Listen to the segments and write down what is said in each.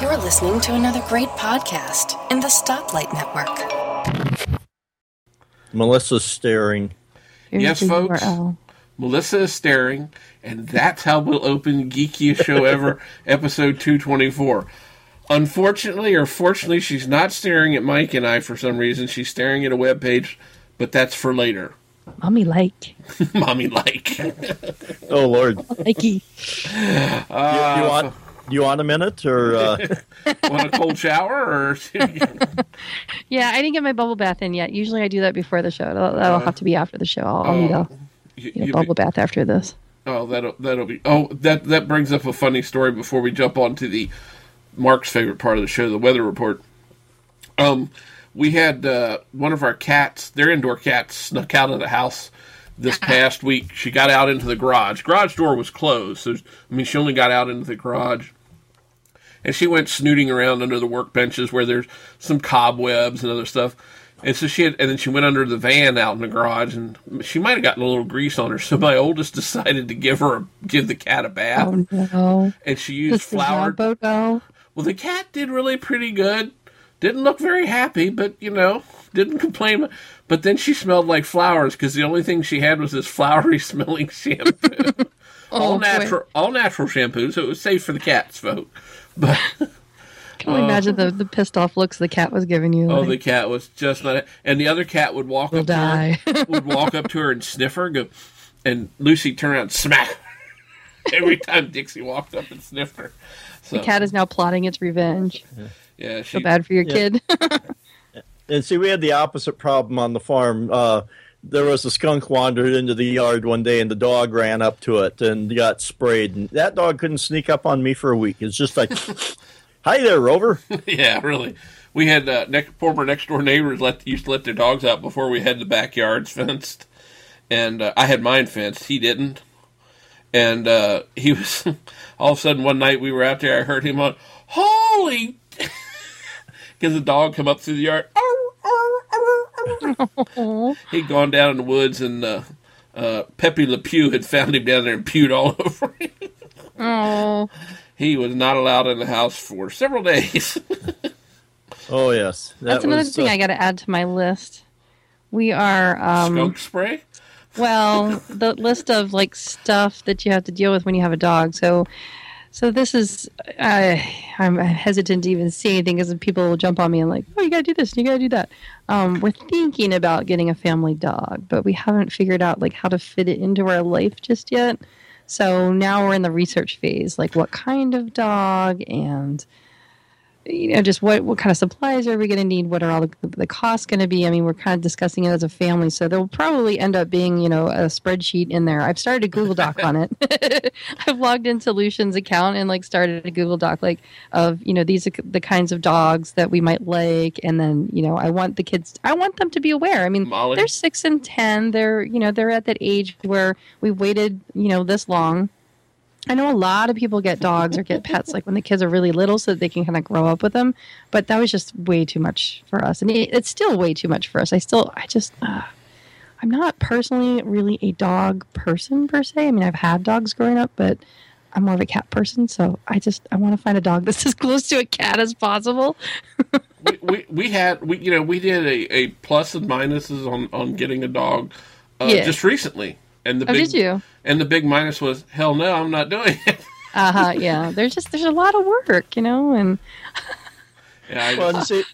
You're listening to another great podcast in the Stoplight Network. Melissa's staring. Here's Yes, folks. URL. Melissa is staring, and that's how we'll open Geekiest Show Ever, episode 224. Unfortunately, or fortunately, she's not staring at Mike and I for some reason. She's staring at a web page, but that's for later. Mommy like. Mommy like. Oh Lord, Likey. you, you want uh, you want a minute or uh, Want a cold shower? or Yeah, I didn't get my bubble bath in yet. Usually I do that before the show. That'll, that'll have to be after the show. I'll, I'll need a, You- need a you- bubble bath after this. Oh, that'll that'll be. Oh, that that brings up a funny story before we jump on to the Mark's favorite part of the show, the weather report. Um, we had uh, one of our cats, their indoor cats, snuck out of the house this past week. She got out into the garage. Garage door was closed, so I mean, she only got out into the garage, and she went snooting around under the workbenches where there's some cobwebs and other stuff. And so she had, and then she went under the van out in the garage, and she might have gotten a little grease on her. So my oldest decided to give her, a, give the cat a bath, Oh no. and she used flour. Well, the cat did really pretty good. Didn't look very happy, but you know, didn't complain. But then she smelled like flowers because the only thing she had was this flowery smelling shampoo. all Oh, boy. natural, all natural shampoo, so it was safe for the cat's vote. But Can you imagine the, the pissed off looks the cat was giving you? oh, like, the cat was just not. And the other cat would walk Will up to die. her, would walk up to her and sniff her, and go, and Lucy turn around, and smack. Every time Dixie walked up and sniffed her. So, the cat is now plotting its revenge. yeah, she, So bad for your Yeah. kid. and see we had the opposite problem on the farm. Uh, there was a skunk wandered into the yard one day, and the dog ran up to it and got sprayed. And that dog couldn't sneak up on me for a week. It's just like, "Hi there, Rover." Yeah, really. We had uh, next, former next door neighbors let used to let their dogs out before we had the backyards fenced, and uh, I had mine fenced. He didn't, and uh, he was all of a sudden one night we were out there. I heard him on holy because the dog come up through the yard. "Arr, arr, arr, arr." He'd gone down in the woods and. Uh, uh, Pepe Le Pew had found him down there and pewed all over him. oh, He was not allowed in the house for several days. Oh yes, that that's another was, thing uh, I got to add to my list. We are um, Skunk spray? well the list of like stuff that you have to deal with when you have a dog. So, so this is I I'm hesitant to even say anything because people will jump on me and like, oh, you gotta do this, and you gotta do that. Um, we're thinking about getting a family dog, but we haven't figured out like how to fit it into our life just yet. So now we're in the research phase, like what kind of dog and you know just what what kind of supplies are we going to need? What are all the, the costs going to be? I mean we're kind of discussing it as a family so there'll probably end up being you know a spreadsheet in there. I've started a google doc on it. I've logged into lucian's account and like started a google doc like of you know these are the kinds of dogs that we might like and then you know i want the kids i want them to be aware. I mean Molly? they're six and ten. They're you know they're at that age where we've waited you know this long I know a lot of people get dogs or get pets like when the kids are really little so that they can kind of grow up with them. But that was just way too much for us. And it, it's still way too much for us. I still, I just, uh, I'm not personally really a dog person per se. I mean, I've had dogs growing up, but I'm more of a cat person. So I just, I want to find a dog that's as close to a cat as possible. we, we we had we you know we did a, a plus and minuses on on getting a dog uh, Yeah. just recently and the Oh, big did you? and the big minus was hell no I'm not doing it Uh huh. Yeah. There's just, there's a lot of work, you know, and yeah, I, Well, and see,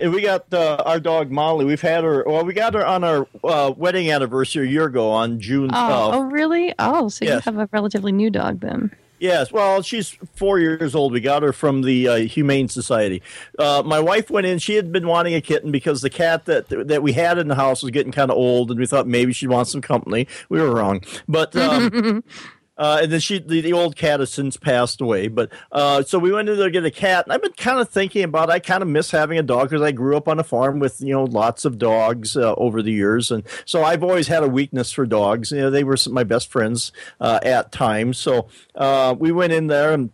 and we got uh, our dog Molly. We've had her. Well, we got her on our uh, wedding anniversary a year ago on June. oh, uh, oh, really? Oh, so you have a relatively new dog then. Yes, well, she's four years old. We got her from the uh, Humane Society. Uh, my wife went in. She had been wanting a kitten because the cat that that we had in the house was getting kind of old, and we thought maybe she'd want some company. We were wrong, but. Um, Uh, and then she, the, the old cat has since passed away. But uh, so we went in there to get a cat. And I've been kind of thinking about. I kind of miss having a dog because I grew up on a farm with you know lots of dogs uh, over the years, and so I've always had a weakness for dogs. You know, they were my best friends uh, at times. So uh, we went in there and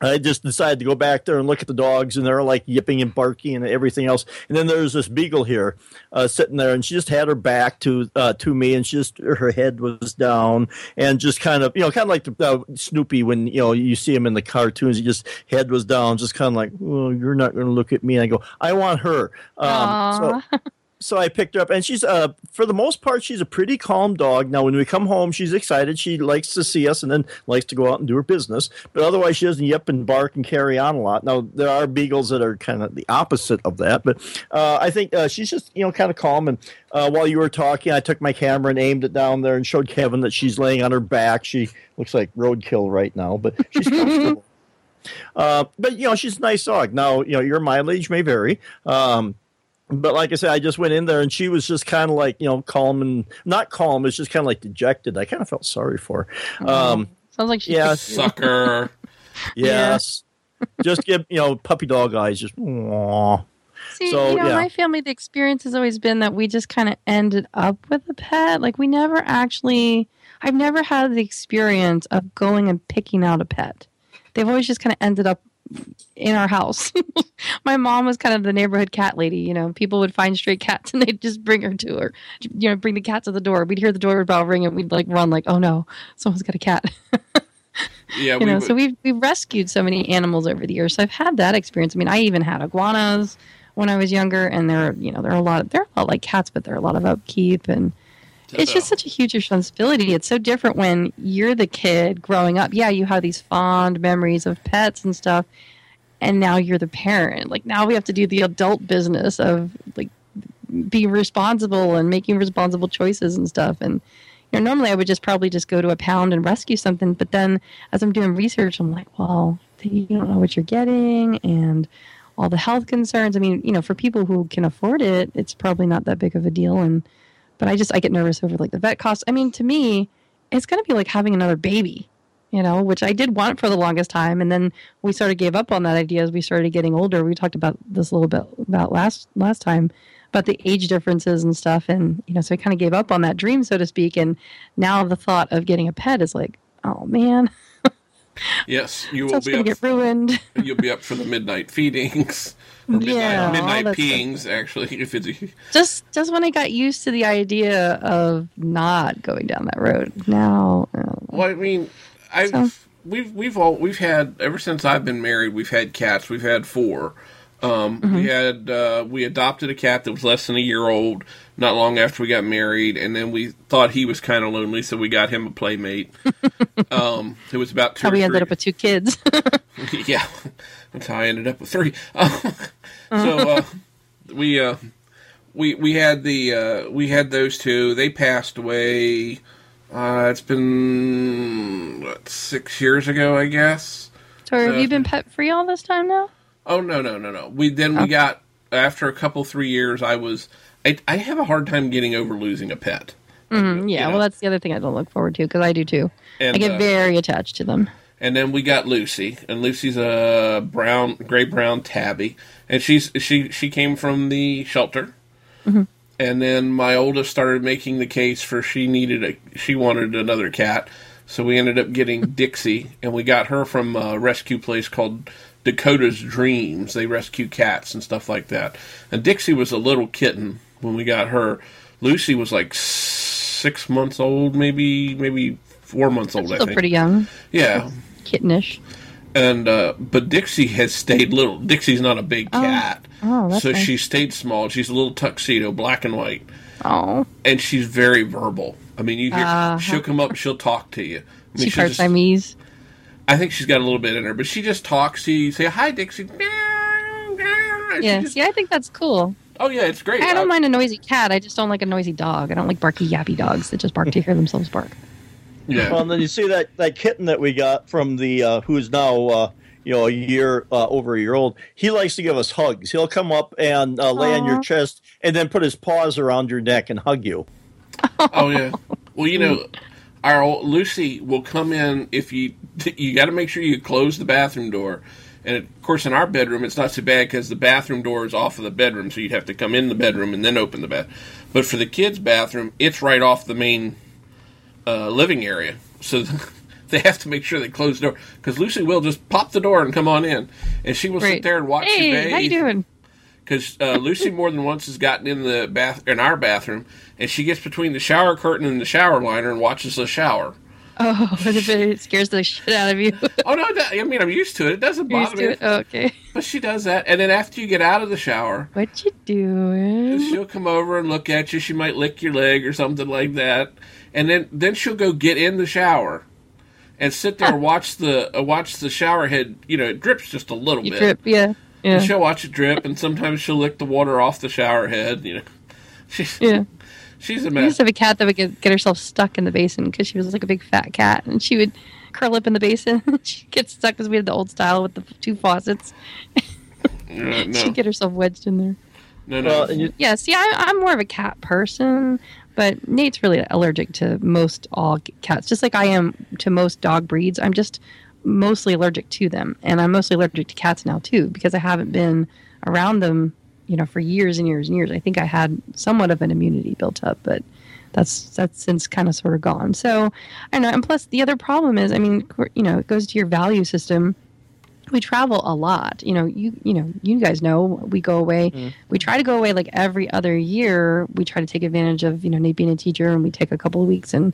I just decided to go back there and look at the dogs, and they're like yipping and barking and everything else. And then there's this beagle here, uh, sitting there, and she just had her back to uh, to me, and she just her head was down, and just kind of you know, kind of like the, uh, Snoopy when you know you see him in the cartoons, he just head was down, just kind of like, oh, you're not going to look at me. And I go, I want her. Um, so so I picked her up, and she's uh for the most part she's a pretty calm dog. Now when we come home, she's excited. She likes to see us, and then likes to go out and do her business. But otherwise, she doesn't yip and bark and carry on a lot. Now there are beagles that are kind of the opposite of that, but uh, I think uh, she's just you know kind of calm. And uh, while you were talking, I took my camera and aimed it down there and showed Kevin that she's laying on her back. She looks like roadkill right now, but she's comfortable. Uh, but you know she's a nice dog. Now you know your mileage may vary. Um, but like I said, I just went in there and she was just kind of like, you know, calm and not calm. It's just kind of like dejected. I kind of felt sorry for her. Um, Sounds like she yeah, Sucker. yes. just give, you know, puppy dog eyes. Just, aww. See, So, you know, yeah. my family, the experience has always been that we just kind of ended up with a pet. Like, we never actually, I've never had the experience of going and picking out a pet. They've always just kind of ended up in our house. my mom was kind of the neighborhood cat lady. You know, people would find stray cats and they'd just bring her to her, you know, bring the cat to the door. We'd hear the doorbell ring and we'd like run, like, oh no, someone's got a cat. Yeah, you we know, would- so we've we've rescued so many animals over the years. So I've had that experience. I mean, I even had iguanas when I was younger, and they're you know they're a lot they're a lot like cats, but they're a lot of upkeep, and it's just such a huge responsibility. It's so different when you're the kid growing up. Yeah, you have these fond memories of pets and stuff, and now you're the parent. Like now we have to do the adult business of like being responsible and making responsible choices and stuff. And you know, normally I would just probably just go to a pound and rescue something, but then as I'm doing research, I'm like, well, you don't know what you're getting, and all the health concerns. I mean, you know, for people who can afford it, it's probably not that big of a deal. And but I just I get nervous over like the vet costs. I mean, to me, it's going to be like having another baby, you know, which I did want for the longest time, and then we sort of gave up on that idea as we started getting older. We talked about this a little bit about last last time about the age differences and stuff, and you know, so I kind of gave up on that dream, so to speak. And now the thought of getting a pet is like, oh man, yes, you will be up. to get ruined. You'll be up for the midnight feedings. Or midnight, Yeah, midnight that stuff. Actually, if it's a, just just when I got used to the idea of not going down that road. Now, uh, Well, I mean, I've So- we've we've all we've had ever since I've been married. We've had cats. We've had four. Um, Mm-hmm. We had uh, we adopted a cat that was less than a year old. Not long after we got married, and then we thought he was kind of lonely, so we got him a playmate. um, it was about two. how or we ended up with two kids. yeah, that's how I ended up with three. So uh, we uh, we we had the uh, we had those two. They passed away. Uh, it's been what, six years ago, I guess. so have Uh, you been pet free all this time now? Oh no no no no. We then we got after a couple three years. I was I, I have a hard time getting over losing a pet. Mm, yeah, you know. well, that's the other thing I don't look forward to because I do too. And, I get uh, very attached to them. And then we got Lucy, and Lucy's a brown, gray brown tabby, and she's she she came from the shelter, mm-hmm. and then my oldest started making the case for she needed a she wanted another cat, so we ended up getting Dixie, and we got her from a rescue place called Dakota's Dreams. They rescue cats and stuff like that, and Dixie was a little kitten when we got her. Lucy was like six months old, maybe maybe four months old. I Still pretty young, Yeah, kittenish. and uh, but Dixie has stayed little. Dixie's not a big cat, Oh, that's so nice. she stayed small. She's a little tuxedo, black and white, Oh, and she's very verbal. I mean, you hear Uh-huh. she'll come up, she'll talk to you. I mean, she she'll part Siamese. I think she's got a little bit in her, but she just talks. to you say hi, Dixie. Yeah, just- see, I think that's cool. oh yeah, it's great. I Uh, don't mind a noisy cat. I just don't like a noisy dog. I don't like barky yappy dogs that just bark to hear themselves bark. Yeah, Well, and then you see that, that kitten that we got from the uh, who's now uh, you know a year uh, over a year old. He likes to give us hugs. He'll come up and uh, lay on your chest and then put his paws around your neck and hug you. oh yeah. Well, you know, our old Lucy will come in if you you got to make sure you close the bathroom door. And of course, in our bedroom, it's not so bad because the bathroom door is off of the bedroom, so you'd have to come in the bedroom and then open the bed. But for the kids' bathroom, it's right off the main uh, living area. So they have to make sure they close the door because Lucy will just pop the door and come on in, and she will sit there and watch you Hey, how you doing? Because uh, Lucy more than once has gotten in the bath in our bathroom, and she gets between the shower curtain and the shower liner and watches the shower. Oh, it scares the shit out of you. Oh no, I mean I'm used to it. It doesn't bother used to me. it? Oh, okay. But she does that, and then after you get out of the shower, What you doing? she'll come over and look at you. She might lick your leg or something like that, and then then she'll go get in the shower and sit there and watch the uh, watch the shower head. You know, it drips just a little You bit. drip, yeah. Yeah. And she'll watch it drip, and sometimes she'll lick the water off the shower head. You know, she's Yeah. she's a We used to have a cat that would get, get herself stuck in the basin because she was like a big fat cat, and she would curl up in the basin. She'd get stuck because we had the old style with the two faucets. No, no, She'd get herself wedged in there. no, no. Well, you, Yeah, see, I, I'm more of a cat person, but Nate's really allergic to most all cats, just like I am to most dog breeds. I'm just mostly allergic to them, and I'm mostly allergic to cats now too because I haven't been around them, you know, for years and years and years. I think I had somewhat of an immunity built up, but that's that's since kind of sort of gone. So I don't know. And plus, the other problem is, I mean, you know, it goes to your value system we travel a lot. You know you you know you guys know we go away. Mm-hmm. We try to go away like every other year. We try to take advantage of you know Nate being a teacher and we take a couple of weeks and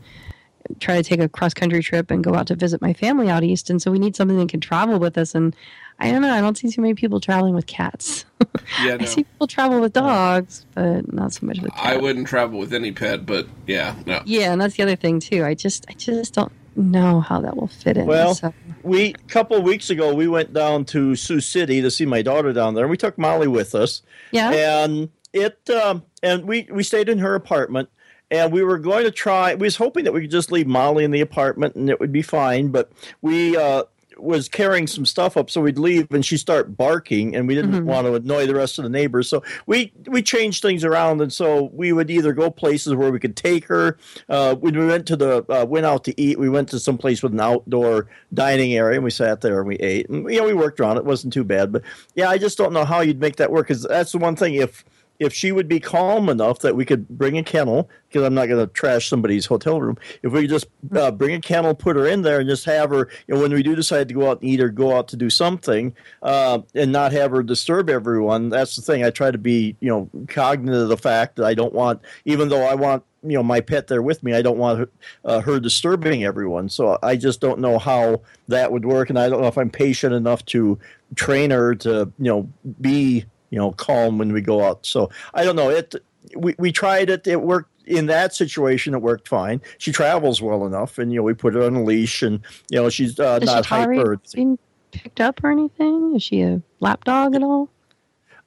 try to take a cross country trip and go out to visit my family out east. And so we need something that can travel with us. And i don't know i don't see too many people traveling with cats. Yeah, i see people travel with dogs but not so much with cats. I wouldn't travel with any pet, but yeah, no. yeah and that's the other thing too. I just i just don't know how that will fit in Well, so. we a couple of weeks ago we went down to Sioux City to see my daughter down there. And we took Molly with us, yeah and it um, and we we stayed in her apartment. And we were going to try. We was hoping that we could just leave Molly in the apartment and it would be fine. But we uh, was carrying some stuff up, so we'd leave and she'd start barking, and we didn't want to annoy the rest of the neighbors. So we we changed things around, and so we would either go places where we could take her. Uh, when we went to the uh, went out to eat, we went to some place with an outdoor dining area, and we sat there and we ate, and you know we worked around. It wasn't too bad, but yeah, I just don't know how you'd make that work because that's the one thing if if she would be calm enough that we could bring a kennel, because I'm not going to trash somebody's hotel room. If we just uh, bring a kennel, put her in there, and just have her, you know, when we do decide to go out and eat or go out to do something, uh, and not have her disturb everyone. That's the thing. I try to be, you know, cognizant of the fact that I don't want, even though I want you know my pet there with me. I don't want her, uh, her disturbing everyone. So I just don't know how that would work, and I don't know if I'm patient enough to train her to you know be you know calm when we go out. So I don't know. It we we tried it. It worked in that situation. It worked fine. She travels well enough, and you know we put her on a leash, and you know she's uh, not she hyper. being picked up or anything? Is she a lap dog at all?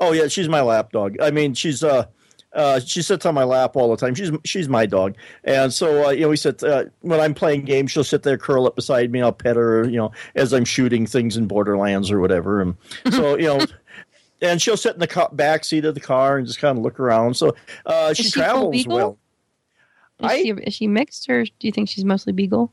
Oh yeah, she's my lap dog. I mean, she's uh, uh, she sits on my lap all the time. She's she's my dog, and so uh, you know, we sit uh, when I'm playing games. She'll sit there, curl up beside me. I'll pet her, you know, as I'm shooting things in Borderlands or whatever. And so you know, and she'll sit in the ca- back seat of the car and just kind of look around. So uh, she, she travels beagle? well. Is, I- she, is she mixed or do you think she's mostly beagle?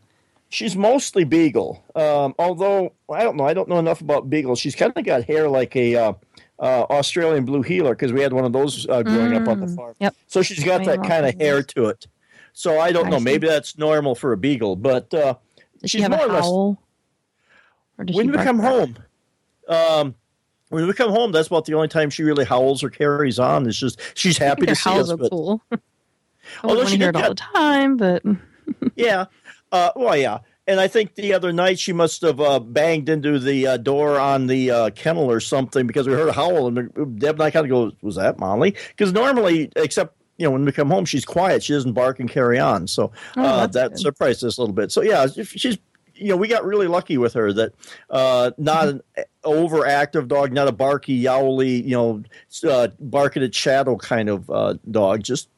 She's mostly beagle. Um, although I don't know, I don't know enough about beagles. She's kind of got hair like a uh, uh, Australian blue heeler because we had one of those uh, growing up on the Mm, farm. yep. So she's got I that kind of hair to it. So I don't I know. see. Maybe that's normal for a beagle, but uh, she she's a more or less- howl? Or does when she we come home, um, when we come home, that's about the only time she really howls or carries on. It's just she's happy to see howls us. are But cool. I Although wouldn't she hear it all the time, but yeah. Uh, well, yeah. And I think the other night she must have uh, banged into the uh, door on the uh, kennel or something because we heard a howl. And Deb and I kind of go, Was that Molly? Because normally, except you know, when we come home, she's quiet. She doesn't bark and carry on. So Oh, uh, that good. surprised us a little bit. So, yeah, she's, you know, we got really lucky with her that uh, not an overactive dog, not a barky, yowly, you know, uh, barking at shadow kind of uh, dog, just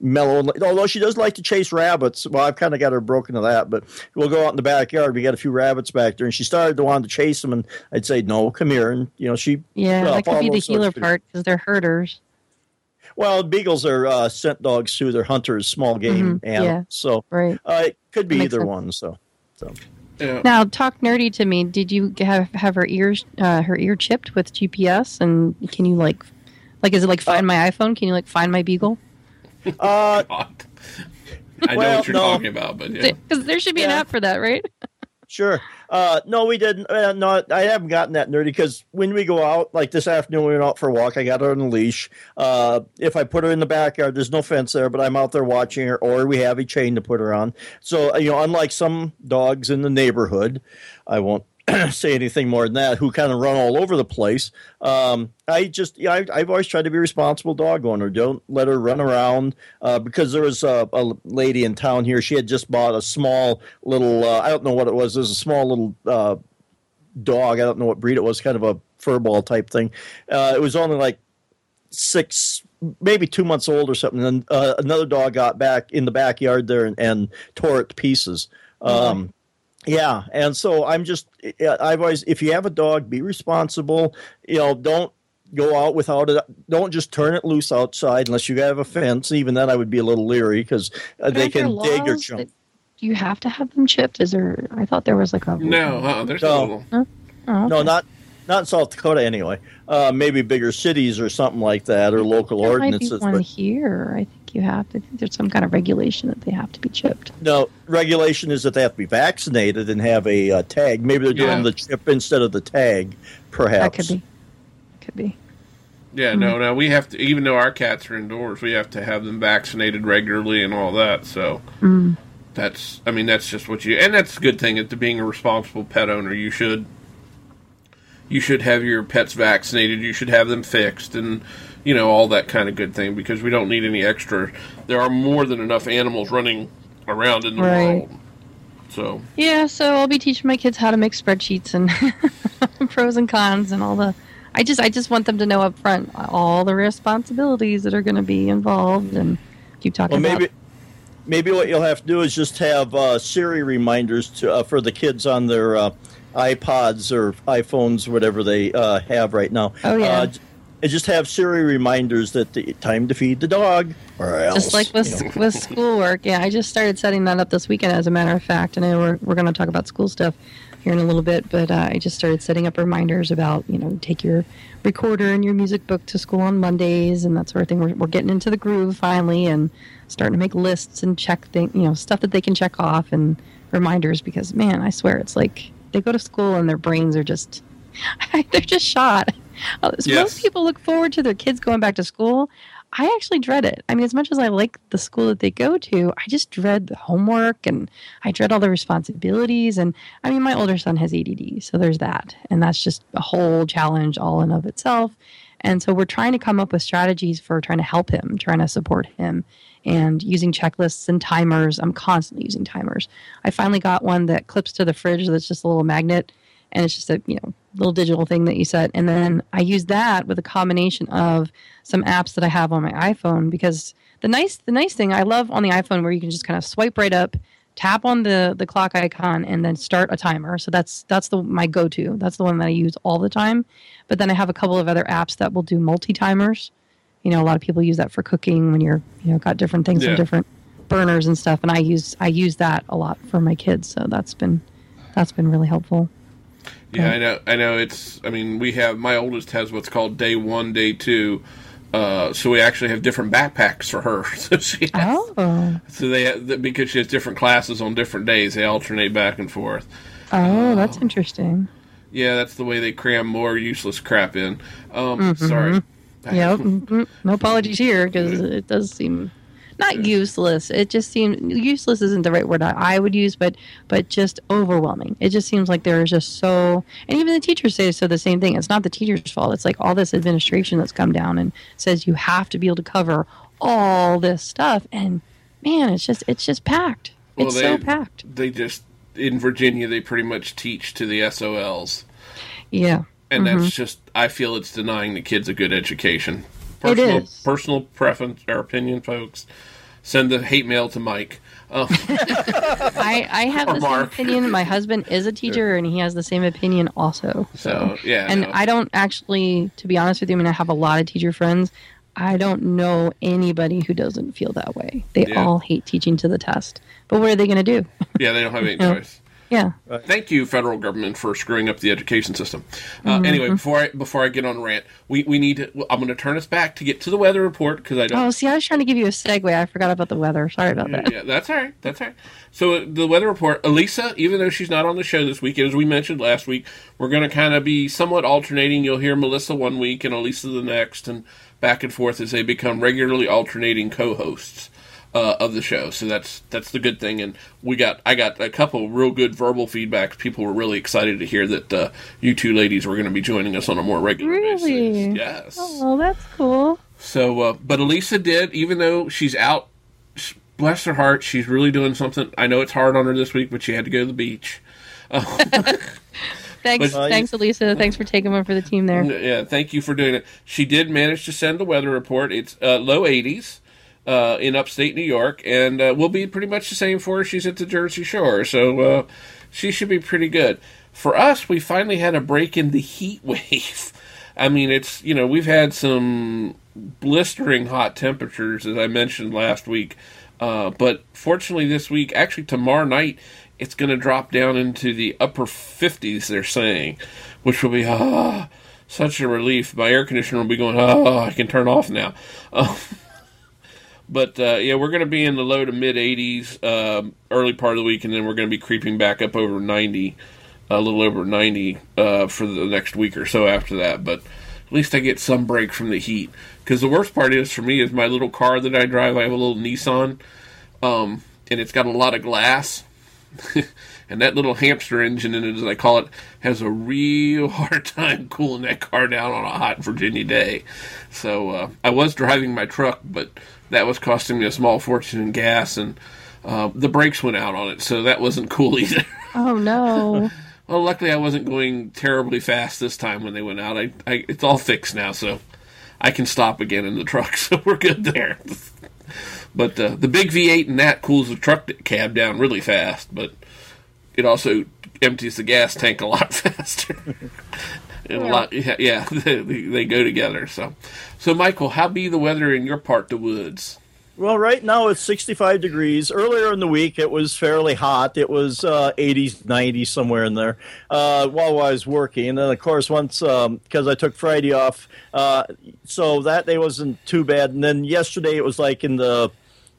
mellow. Although she does like to chase rabbits. Well, I've kind of got her broken to that, but we'll go out in the backyard. We got a few rabbits back there, and she started to want to chase them, and I'd say, "No, come here." And you know, she yeah, well, that could be the heeler part because they're herders. Well, beagles are uh, scent dogs too. They're hunters, small game Mhm, animals. yeah. So Right. uh, it could be either sense. one. So, so Yeah. Now, talk nerdy to me. Did you have have her ears, uh, her ear chipped with GPS? And can you like, like, is it like find my iPhone? Can you like find my beagle? uh, I know Well, what you're no. talking about, but yeah. Because there should be an app for that, right? Sure. Uh, no, we didn't. Uh, no, I haven't gotten that nerdy because when we go out, like this afternoon, we went out for a walk. I got her on a leash. Uh, if I put her in the backyard, there's no fence there, but I'm out there watching her, or we have a chain to put her on. So, you know, unlike some dogs in the neighborhood, I won't say anything more than that, who kind of run all over the place. Um, I just, yeah, I, have always tried to be a responsible dog owner. Don't let her run around uh, because there was a, a, lady in town here. She had just bought a small little, uh, I don't know what it was. There's a small little uh, dog. I don't know what breed it was, kind of a furball type thing. Uh, it was only like six, maybe two months old or something. And uh, another dog got back in the backyard there and, and tore it to pieces. Um, yeah, and so I'm just I've always if you have a dog, be responsible. You know, don't go out without it. Don't just turn it loose outside unless you have a fence. Even then, I would be a little leery because uh, they can dig or jump. Do you have to have them chipped? Is there? I thought there was like a no. Uh, there's no. No, oh, okay. no, not not in South Dakota anyway. Uh, maybe bigger cities or something like that, or local there ordinances. Might be one but, here. I think you have to. Think there's some kind of regulation that they have to be chipped. No, regulation is that they have to be vaccinated and have a uh, tag. Maybe they're doing yeah. the chip instead of the tag. Perhaps that could be. Could be. Yeah, mm-hmm. no, no. We have to, even though our cats are indoors, we have to have them vaccinated regularly and all that. So mm. that's, I mean, that's just what you, and that's a good thing. At being a responsible pet owner, you should, you should have your pets vaccinated. You should have them fixed, and you know, all that kind of good thing because we don't need any extra. There are more than enough animals running around in the right. world. So yeah, so I'll be teaching my kids how to make spreadsheets and pros and cons and all the. I just I just want them to know up front all the responsibilities that are going to be involved and keep talking. Well, maybe about. maybe what you'll have to do is just have uh, Siri reminders to uh, for the kids on their uh, iPods or iPhones, whatever they uh, have right now. Oh yeah uh, and just have Siri reminders that the time to feed the dog or else. Just like with you know. with schoolwork, yeah. I just started setting that up this weekend, as a matter of fact. And we're we're going to talk about school stuff here in a little bit, but uh, I just started setting up reminders about you know take your recorder and your music book to school on Mondays and that sort of thing. We're we're getting into the groove finally and starting to make lists and check things, you know stuff that they can check off and reminders because man, I swear it's like they go to school and their brains are just they're just shot. Uh, yes. Most people look forward to their kids going back to school. I actually dread it. I mean, as much as I like the school that they go to, I just dread the homework and I dread all the responsibilities. And I mean, my older son has ADD, so there's that. And that's just a whole challenge all in of itself. And so we're trying to come up with strategies for trying to help him, trying to support him, and using checklists and timers. I'm constantly using timers. I finally got one that clips to the fridge that's just a little magnet and it's just a you know little digital thing that you set. And then i use that with a combination of some apps that i have on my iphone because the nice the nice thing i love on the iphone where you can just kind of swipe right up tap on the the clock icon and then start a timer. So that's that's the my go-to. That's the one that i use all the time. But then i have a couple of other apps that will do multi-timers you know a lot of people use that for cooking when you're you know got different things yeah. different burners and stuff and i use i use that a lot for my kids so that's been that's been really helpful yeah, I know. I know. It's. I mean, we have my oldest has what's called day one, day two. Uh, so we actually have different backpacks for her. so she has, oh. So they because she has different classes on different days, they alternate back and forth. Oh, uh, that's interesting. Yeah, that's the way they cram more useless crap in. Um, mm-hmm. Sorry. Yep. Mm-hmm. no apologies here because it does seem not useless. It just seems useless isn't the right word I would use, but but just overwhelming. It just seems like there is just so, and even the teachers say so the same thing. It's not the teacher's fault. It's like all this administration that's come down and says you have to be able to cover all this stuff, and man, it's just it's just packed. Well, it's they, so packed. They just in Virginia they pretty much teach to the SOLs. Yeah. And mm-hmm. that's just I feel it's denying the kids a good education. Personal, it is. Personal preference or opinion, folks. Send the hate mail to Mike. Oh. I, I have the Mark. same opinion. My husband is a teacher, and he has the same opinion also. So, so yeah, and no. I don't actually, to be honest with you, I mean, I have a lot of teacher friends. I don't know anybody who doesn't feel that way. They yeah. all hate teaching to the test. But what are they going to do? Yeah, they don't have any choice. Yeah. Thank you, federal government, for screwing up the education system. Uh, Anyway, before I before I get on rant, we, we need to. I'm going to turn us back to get to the weather report because I don't. Oh, see, I was trying to give you a segue. I forgot about the weather. Sorry about that. Yeah, that's all right. That's all right. So uh, the weather report, Elisa, even though she's not on the show this week, as we mentioned last week, we're going to kind of be somewhat alternating. You'll hear Melissa one week and Elisa the next, and back and forth as they become regularly alternating co-hosts uh, of the show. So that's that's the good thing. And we got I got a couple real good verbal feedbacks. People were really excited to hear that uh, you two ladies were going to be joining us on a more regular Really? basis. Yes. Oh, that's cool. So, uh, but Elisa did, even though she's out, bless her heart, she's really doing something. I know it's hard on her this week, but she had to go to the beach. Thanks, But- thanks, Elisa. Thanks for taking one for the team there. Yeah, thank you for doing it. She did manage to send the weather report. It's uh, low 80s uh, in upstate New York, and uh, will be pretty much the same for her. She's at the Jersey Shore, so uh, she should be pretty good. For us, we finally had a break in the heat wave. I mean, it's, you know, we've had some blistering hot temperatures, as I mentioned last week. Uh, but fortunately, this week, actually tomorrow night, it's going to drop down into the upper 50s, they're saying, which will be ah, such a relief. My air conditioner will be going, oh, I can turn off now. Uh, but uh, yeah, we're going to be in the low to mid 80s um, early part of the week, and then we're going to be creeping back up over 90, a little over 90 uh, for the next week or so after that. But at least I get some break from the heat. Because the worst part is for me is my little car that I drive. I have a little Nissan, um, and it's got a lot of glass. and that little hamster engine in it, as I call it, has a real hard time cooling that car down on a hot Virginia day. So uh, I was driving my truck, but that was costing me a small fortune in gas, and uh, the brakes went out on it, so that wasn't cool either. Oh no. well, luckily I wasn't going terribly fast this time when they went out. I, I it's all fixed now, so I can stop again in the truck, so we're good there. But uh, the big V8 in that cools the truck cab down really fast, but it also empties the gas tank a lot faster. and a lot, yeah, yeah they, they go together. So, so Michael, how be the weather in your part the woods? Well, right now it's 65 degrees. Earlier in the week, it was fairly hot. It was uh, 80s, 90s, somewhere in there uh, while I was working. And then, of course, once because I took Friday off, uh, so that day wasn't too bad. And then yesterday, it was like in the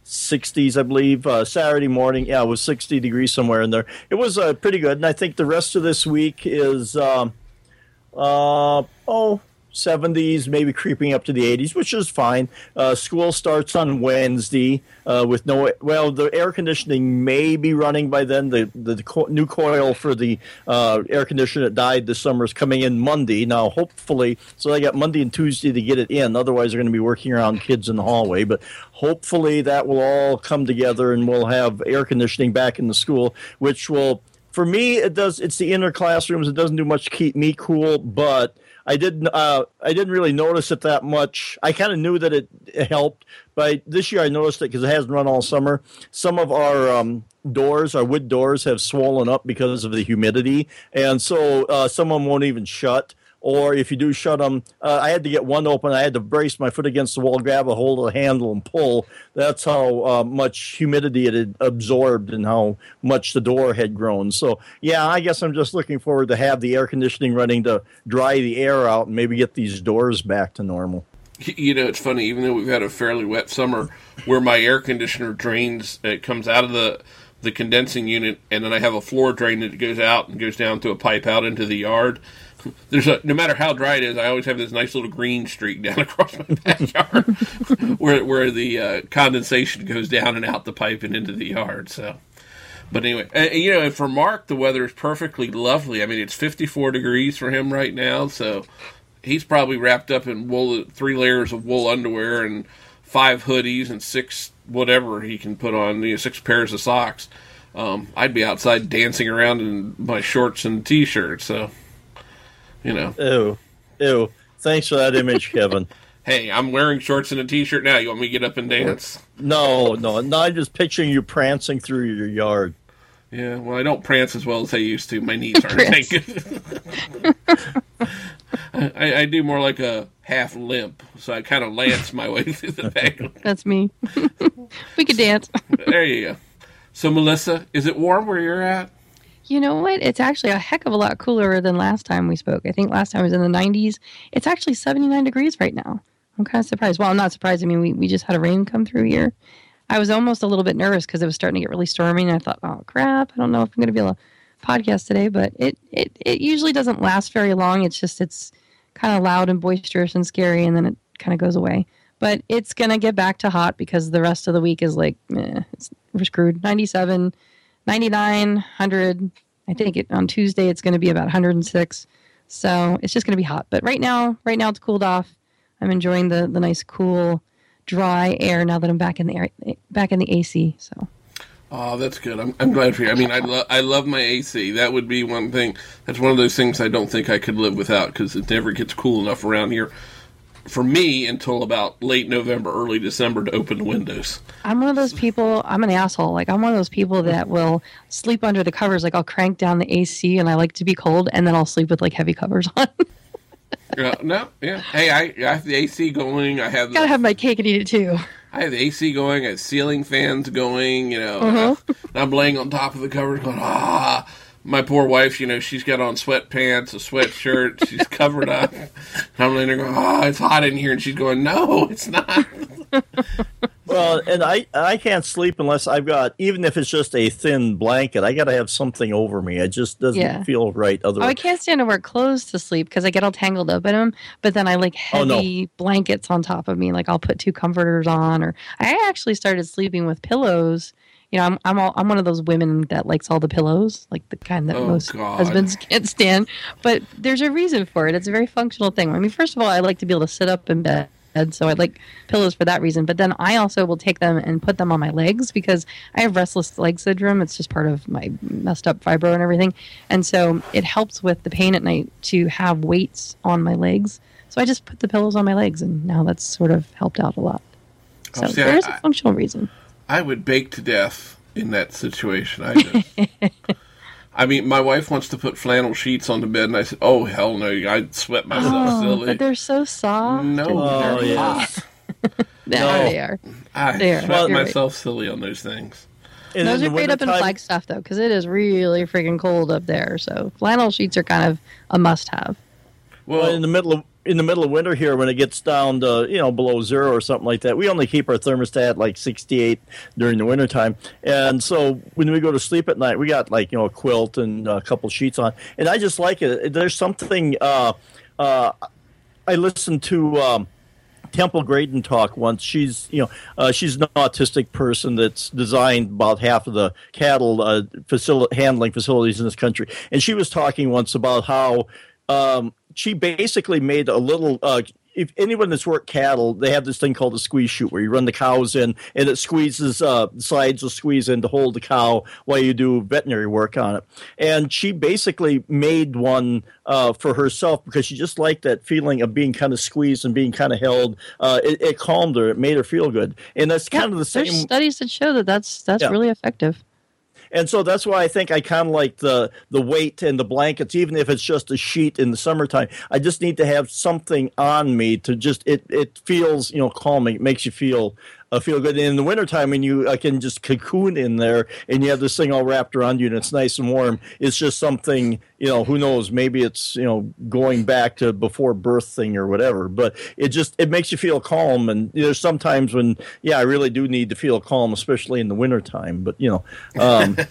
60s, I believe. Uh, Saturday morning, yeah, it was 60 degrees somewhere in there. It was uh, pretty good. And I think the rest of this week is, um, uh, oh, 70s, maybe creeping up to the 80s, which is fine. Uh, school starts on Wednesday uh, with no, well, the air conditioning may be running by then. The, the, co- new coil for the uh, air conditioner that died this summer is coming in Monday. Now, hopefully, so they got Monday and Tuesday to get it in. Otherwise, they're going to be working around kids in the hallway. But hopefully, that will all come together and we'll have air conditioning back in the school, which will. For me, it does. It's the inner classrooms. It doesn't do much to keep me cool, but I didn't. Uh, I didn't really notice it that much. I kind of knew that it, helped, but this year I noticed it because it hasn't run all summer. Some of our um, doors, our wood doors, have swollen up because of the humidity, and so uh, some of them won't even shut. Or if you do shut them, uh, I had to get one open. I had to brace my foot against the wall, grab a hold of the handle, and pull. That's how uh, much humidity it had absorbed and how much the door had grown. So, yeah, I guess I'm just looking forward to have the air conditioning running to dry the air out and maybe get these doors back to normal. You know, it's funny. Even though we've had a fairly wet summer, where my air conditioner drains, it comes out of the the condensing unit, and then I have a floor drain that goes out and goes down to a pipe out into the yard. There's a no matter how dry it is, I always have this nice little green streak down across my backyard, where where the uh, condensation goes down and out the pipe and into the yard. So, but anyway, uh, you know, for Mark, the weather is perfectly lovely. I mean, it's 54 degrees for him right now, so he's probably wrapped up in wool, three layers of wool underwear and five hoodies and six whatever he can put on, you know, six pairs of socks. Um, I'd be outside dancing around in my shorts and t-shirt. So, you know, Ew. Ew. Thanks for that image, Kevin. hey, I'm wearing shorts and a t-shirt now. You want me to get up and dance? No, no, no. I'm just picturing you prancing through your yard. Yeah, well, I don't prance as well as I used to. My knees aren't that good. I, I do more like a half limp, so I kind of lance my way through the back. That's me. we could dance. There you go. So, Melissa, is it warm where you're at? You know what? It's actually a heck of a lot cooler than last time we spoke. I think last time was in the 90s. It's actually 79 degrees right now. I'm kind of surprised. Well, I'm not surprised. I mean, we, we just had a rain come through here. I was almost a little bit nervous because it was starting to get really stormy, and I thought, oh crap, I don't know if I'm going to be able to podcast today. But it, it it usually doesn't last very long. It's just it's kind of loud and boisterous and scary, and then it kind of goes away. But it's going to get back to hot because the rest of the week is like, we're screwed. 97, 99, 100. I think it, on Tuesday it's going to be about 106. So it's just going to be hot. But right now, right now it's cooled off. I'm enjoying the the nice cool, dry air now that I'm back in the air, back in the AC. So. Oh, that's good. I'm, I'm glad for you. I mean, I, lo- I love my AC. That would be one thing. That's one of those things I don't think I could live without because it never gets cool enough around here for me until about late November, early December to open the windows. I'm one of those people. I'm an asshole. Like I'm one of those people that will sleep under the covers. Like I'll crank down the AC and I like to be cold, and then I'll sleep with like heavy covers on. Yeah, no, yeah. Hey, I, I have the AC going. I have the, Gotta have my cake and eat it too. I have the AC going. I have ceiling fans going. You know, Uh-huh. and I'm laying on top of the covers, going ah. My poor wife, you know, she's got on sweatpants, a sweatshirt. She's covered up. And I'm laying there going, "Ah, it's hot in here," and she's going, "No, it's not." Well, and I I can't sleep unless I've got even if it's just a thin blanket. I got to have something over me. It just doesn't Yeah. feel right. Otherwise, Oh, I can't stand to wear clothes to sleep because I get all tangled up in them. But then I like Oh, no. heavy blankets on top of me. Like I'll put two comforters on, or I actually started sleeping with pillows. You know, I'm I'm all, I'm one of those women that likes all the pillows, like the kind that Oh, most God. husbands can't stand. But there's a reason for it. It's a very functional thing. I mean, first of all, I like to be able to sit up in bed. So I like pillows for that reason. But then I also will take them and put them on my legs because I have restless leg syndrome. It's just part of my messed up fibro and everything. And so it helps with the pain at night to have weights on my legs. So I just put the pillows on my legs, and now that's sort of helped out a lot. Oh, so Oh, see, there's I- a functional reason. I would bake to death in that situation. I just, I mean, my wife wants to put flannel sheets on the bed, and I said, "Oh hell no! I'd sweat myself Oh, silly." but they're so soft. no, Oh, they're yeah. hot. Yeah, No. they are. I There. sweat Well, you're right. myself silly on those things. and Those are the great up in wintertime- Flagstaff though, because it is really freaking cold up there. So flannel sheets are kind of a must-have. Well, Well, in the middle of in the middle of winter here, when it gets down to you know below zero or something like that, we only keep our thermostat like sixty eight during the wintertime. And so when we go to sleep at night, we got like you know a quilt and a couple sheets on, and I just like it. There's something. Uh, uh, I listened to. Um, Temple Grandin talk once. She's you know uh, she's an autistic person that's designed about half of the cattle uh, handling facilities in this country, and she was talking once about how um, she basically made a little. Uh, if anyone that's worked cattle, they have this thing called a squeeze chute where you run the cows in and it squeezes uh, sides will squeeze in to hold the cow while you do veterinary work on it. And she basically made one uh, for herself because she just liked that feeling of being kind of squeezed and being kind of held. Uh, it, it calmed her. It made her feel good. And that's kind of the same. There's studies that show that that's that's Yeah. really effective. And so that's why I think I kind of like the the weight and the blankets, even if it's just a sheet in the summertime. I just need to have something on me to just it it feels you know calming. It makes you feel uh, feel good. And in the wintertime, when you uh, can just cocoon in there and you have this thing all wrapped around you and it's nice and warm, it's just something you know. Who knows? Maybe it's you know going back to before birth thing or whatever. But it just it makes you feel calm. And there's sometimes when yeah, I really do need to feel calm, especially in the wintertime. But you know. Um,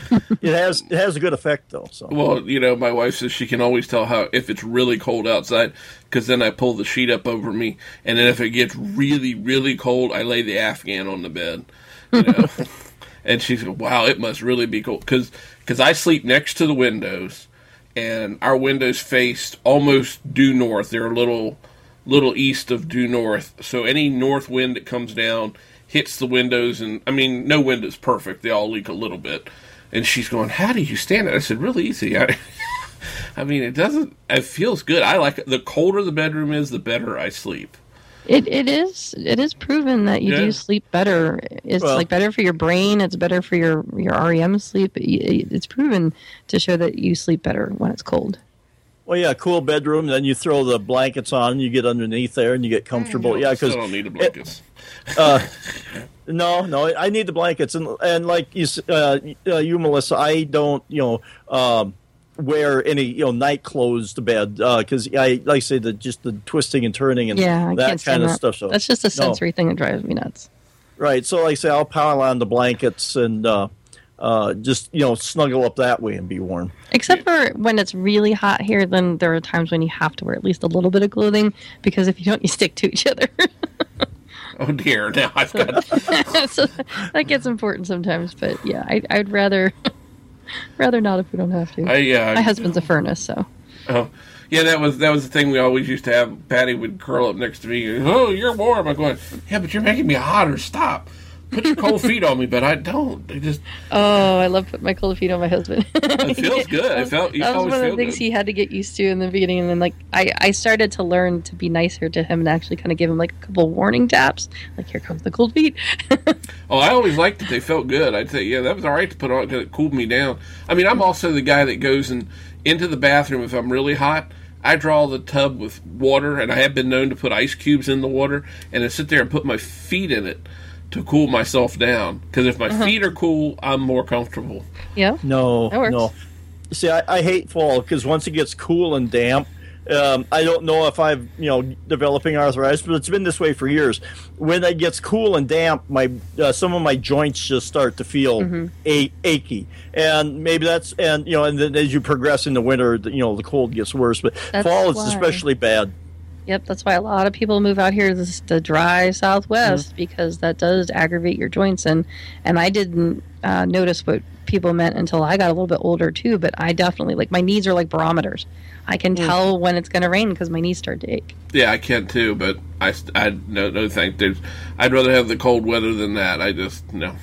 it has it has a good effect though. So well, you know, my wife says she can always tell how if it's really cold outside because then I pull the sheet up over me, and then if it gets really, really cold, I lay the Afghan on the bed. You know, and she's wow, it must really be cold because I sleep next to the windows, and our windows face almost due north. They're a little little east of due north, so any north wind that comes down hits the windows, and I mean, no window's perfect; they all leak a little bit. And she's going, "How do you stand it?" I said, "Really easy." I, I mean, it doesn't. It feels good. I like it. The colder the bedroom is, the better I sleep. It it is it is proven that you Yeah. do sleep better. It's Well- like better for your brain. It's better for your your REM sleep. It's proven to show that you sleep better when it's cold. Well, yeah, cool bedroom. Then you throw the blankets on, and you get underneath there, and you get comfortable. Yeah, because I don't need the blankets. no, no, I need the blankets, and and like you, uh, uh, you, Melissa, I don't, you know, um, wear any, you know, night clothes to bed because I, like I say, the just the twisting and turning and Yeah, that kind of that. stuff. So That's just a no. sensory thing that drives me nuts. right. So, like I say, I'll pile on the blankets and uh, uh, just you know snuggle up that way and be warm. Except for when it's really hot here, then there are times when you have to wear at least a little bit of clothing because if you don't, you stick to each other. Oh dear! Now I've got. so that gets important sometimes. But yeah, I, I'd rather rather not if we don't have to. I uh, My husband's a furnace, so Oh, yeah, that was that was the thing we always used to have. Patty would curl up next to me. and, Oh, you're warm. I'm going. Yeah, but you're making me hotter. Stop. Put your cold feet on me, but I don't. It just oh, I love putting my cold feet on my husband. it feels good. It felt. That was always one of the things good. he had to get used to in the beginning, and then like I, I started to learn to be nicer to him and actually kind of give him like a couple warning taps, like here comes the cold feet. Oh, I always liked that they felt good. I'd say, yeah, that was all right to put on because it cooled me down. I mean, I'm also the guy that goes and into the bathroom if I'm really hot. I draw the tub with water, and I have been known to put ice cubes in the water and then sit there and put my feet in it to cool myself down. Because if my feet are cool, I'm more comfortable. yeah, No, That works. no. See, I, I hate fall because once it gets cool and damp, um, I don't know if I've you know developing arthritis, but it's been this way for years. When it gets cool and damp, my uh, some of my joints just start to feel Mm-hmm. a- achy, and maybe that's and you know, and then as you progress in the winter, the- you know, the cold gets worse. But That's fall is especially bad. Yep, that's why a lot of people move out here to this- the dry Southwest mm. because that does aggravate your joints and and I didn't uh, notice what people meant until I got a little bit older too. But I definitely like my knees are like barometers. I can mm. tell when it's going to rain because my knees start to ache. Yeah, I can too, but I, I no, no thank. There's, I'd rather have the cold weather than that. I just no.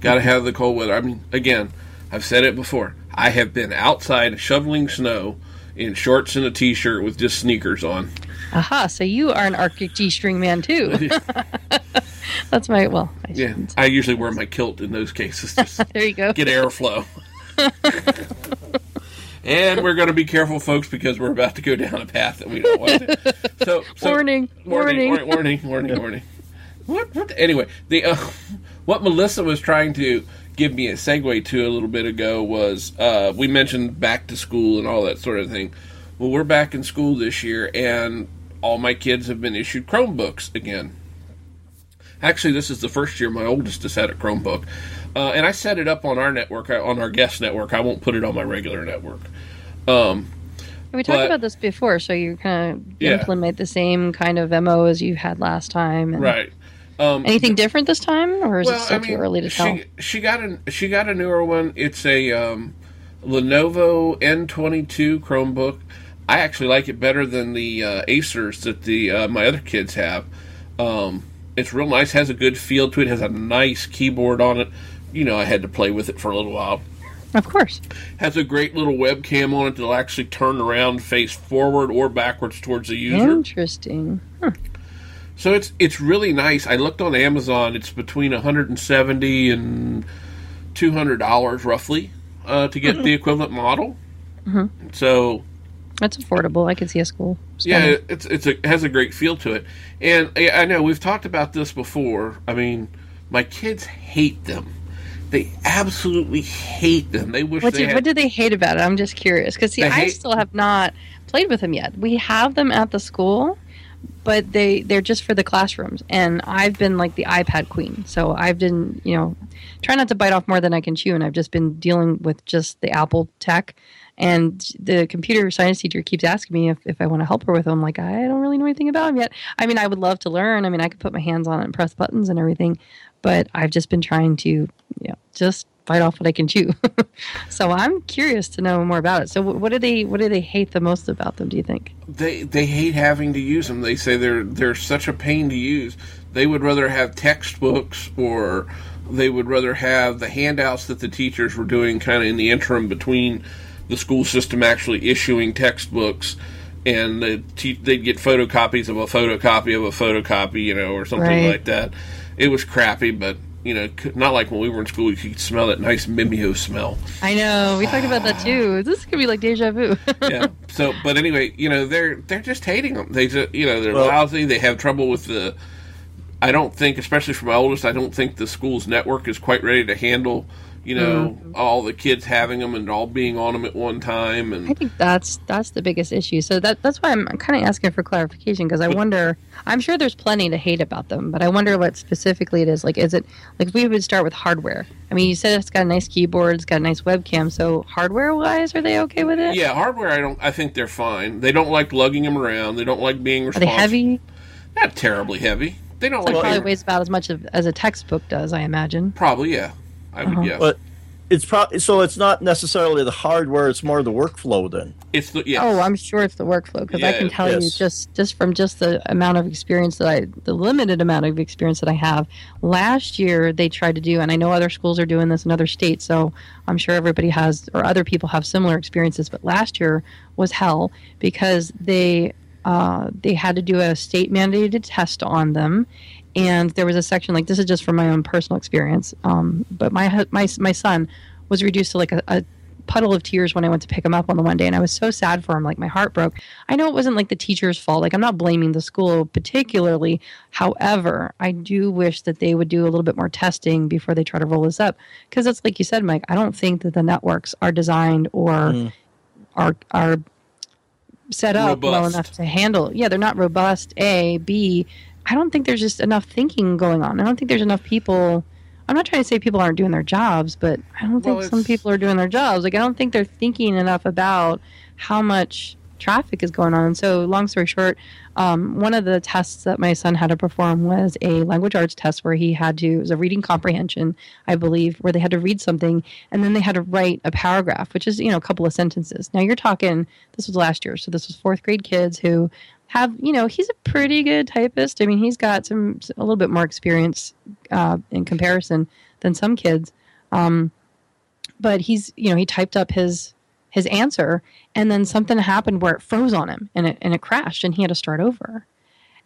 Got to mm. have the cold weather. I mean, again, I've said it before. I have been outside shoveling snow in shorts and a t-shirt with just sneakers on. Aha! So you are an Arctic G-string man too. that's my well. I Yeah. I usually wear my kilt in those cases. Just There you go. get airflow. and we're going to be careful, folks, because we're about to go down a path that we don't want to. So, so Warning, warning, warning. warning, warning, warning, warning. What? What? Anyway, the uh, what Melissa was trying to give me a segue to a little bit ago was uh, we mentioned back to school and all that sort of thing. Well, we're back in school this year, and all my kids have been issued Chromebooks again. Actually, this is the first year my oldest has had a Chromebook, uh, and I set it up on our network, uh, on our guest network. I won't put it on my regular network. Um, We talked But- about this before, so you kind of Yeah. implement the same kind of mo as you had last time. and- right. Um, Anything different this time, or is it still too early to tell? she she got a she got a newer one. It's a um, Lenovo N22 Chromebook. I actually like it better than the uh, Acers that the uh, my other kids have. Um, it's real nice. Has a good feel to it. Has a nice keyboard on it. You know, I had to play with it for a little while. Of course. Has a great little webcam on it that'll actually turn around, face forward or backwards towards the user. Interesting. So it's it's really nice. I looked on Amazon. It's between 170 and 200 dollars roughly uh, to get the equivalent model. So That's affordable. I could see a school. yeah, it's it's a, it has a great feel to it. And I I know we've talked about this before. I mean, my kids hate them. They absolutely hate them. They wish What they do, had. what do they hate about it? I'm just curious because see, I hate- still have not played with them yet. We have them at the school, but they they're just for the classrooms, and I've been like the iPad queen. So I've been you know try not to bite off more than I can chew, and I've just been dealing with just the Apple tech. And the computer science teacher keeps asking me if, if I want to help her with them. I'm like, I don't really know anything about them yet. I mean, I would love to learn. I mean, I could put my hands on it and press buttons and everything, but I've just been trying to, you know, just bite off what I can chew. so I'm curious to know more about it. So what do they what do they hate the most about them? Do you think? they they hate having to use them. They say they're they're such a pain to use. They would rather have textbooks or they would rather have the handouts that the teachers were doing kind of in the interim between the school system actually issuing textbooks and the te- they'd get photocopies of a photocopy of a photocopy, you know, or something Right. like that. It was crappy, but You know, not like when we were in school, you could smell that nice Mimeo smell. I know. We talked about that too. Ah. This could be like deja vu. yeah. So, but anyway, you know, they're they're just hating them. They just, you know, they're Well- lousy. They have trouble with the. I don't think, especially for my oldest, I don't think the school's network is quite ready to handle, you know, mm. all the kids having them and all being on them at one time. and I think that's that's the biggest issue. So that that's why I'm kind of asking for clarification because I wonder. I'm sure there's plenty to hate about them, but I wonder what specifically it is. Like, is it like we would start with hardware? I mean, you said it's got a nice keyboard, it's got a nice webcam. So hardware wise, are they okay with it? yeah, hardware, I don't. I think they're fine. They don't like lugging them around. They don't like being Are they heavy? Not terribly heavy. They don't So it like probably weighs about as much as a textbook does, I imagine. Probably, yeah. I would, yeah. But it's probably so it's not necessarily the hardware; it's more the workflow. Then it's the yeah. Oh, I'm sure it's the workflow because I can Yeah, tell you just just from just the amount of experience that I, the limited amount of experience that I have. Last year they tried to do, and I know other schools are doing this in other states, so I'm sure everybody has or other people have similar experiences. But last year was hell because they uh, they had to do a state mandated test on them, and there was a section like this is just from my own personal experience. Um, but my my my son was reduced to like a, a puddle of tears when I went to pick him up on the one day, and I was so sad for him. Like my heart broke. I know it wasn't like the teacher's fault. Like I'm not blaming the school particularly. However, I do wish that they would do a little bit more testing before they try to roll this up, because it's like you said, Mike. I don't think that the networks are designed or are are set up well enough to handle. Yeah, they're not robust. A, B. I don't think there's just enough thinking going on. I don't think there's enough people. I'm not trying to say people aren't doing their jobs, but I don't think Well, some people are doing their jobs. Like I don't think they're thinking enough about how much traffic is going on. And so, long story short, um, one of the tests that my son had to perform was a language arts test where he had to it was a reading comprehension, I believe, where they had to read something and then they had to write a paragraph, which is you know a couple of sentences. Now you're talking this was last year, so this was fourth grade kids who have you know he's a pretty good typist. I mean he's got some a little bit more experience uh, in comparison than some kids. Um, but he's you know he typed up his his answer and then something happened where it froze on him and it and it crashed and he had to start over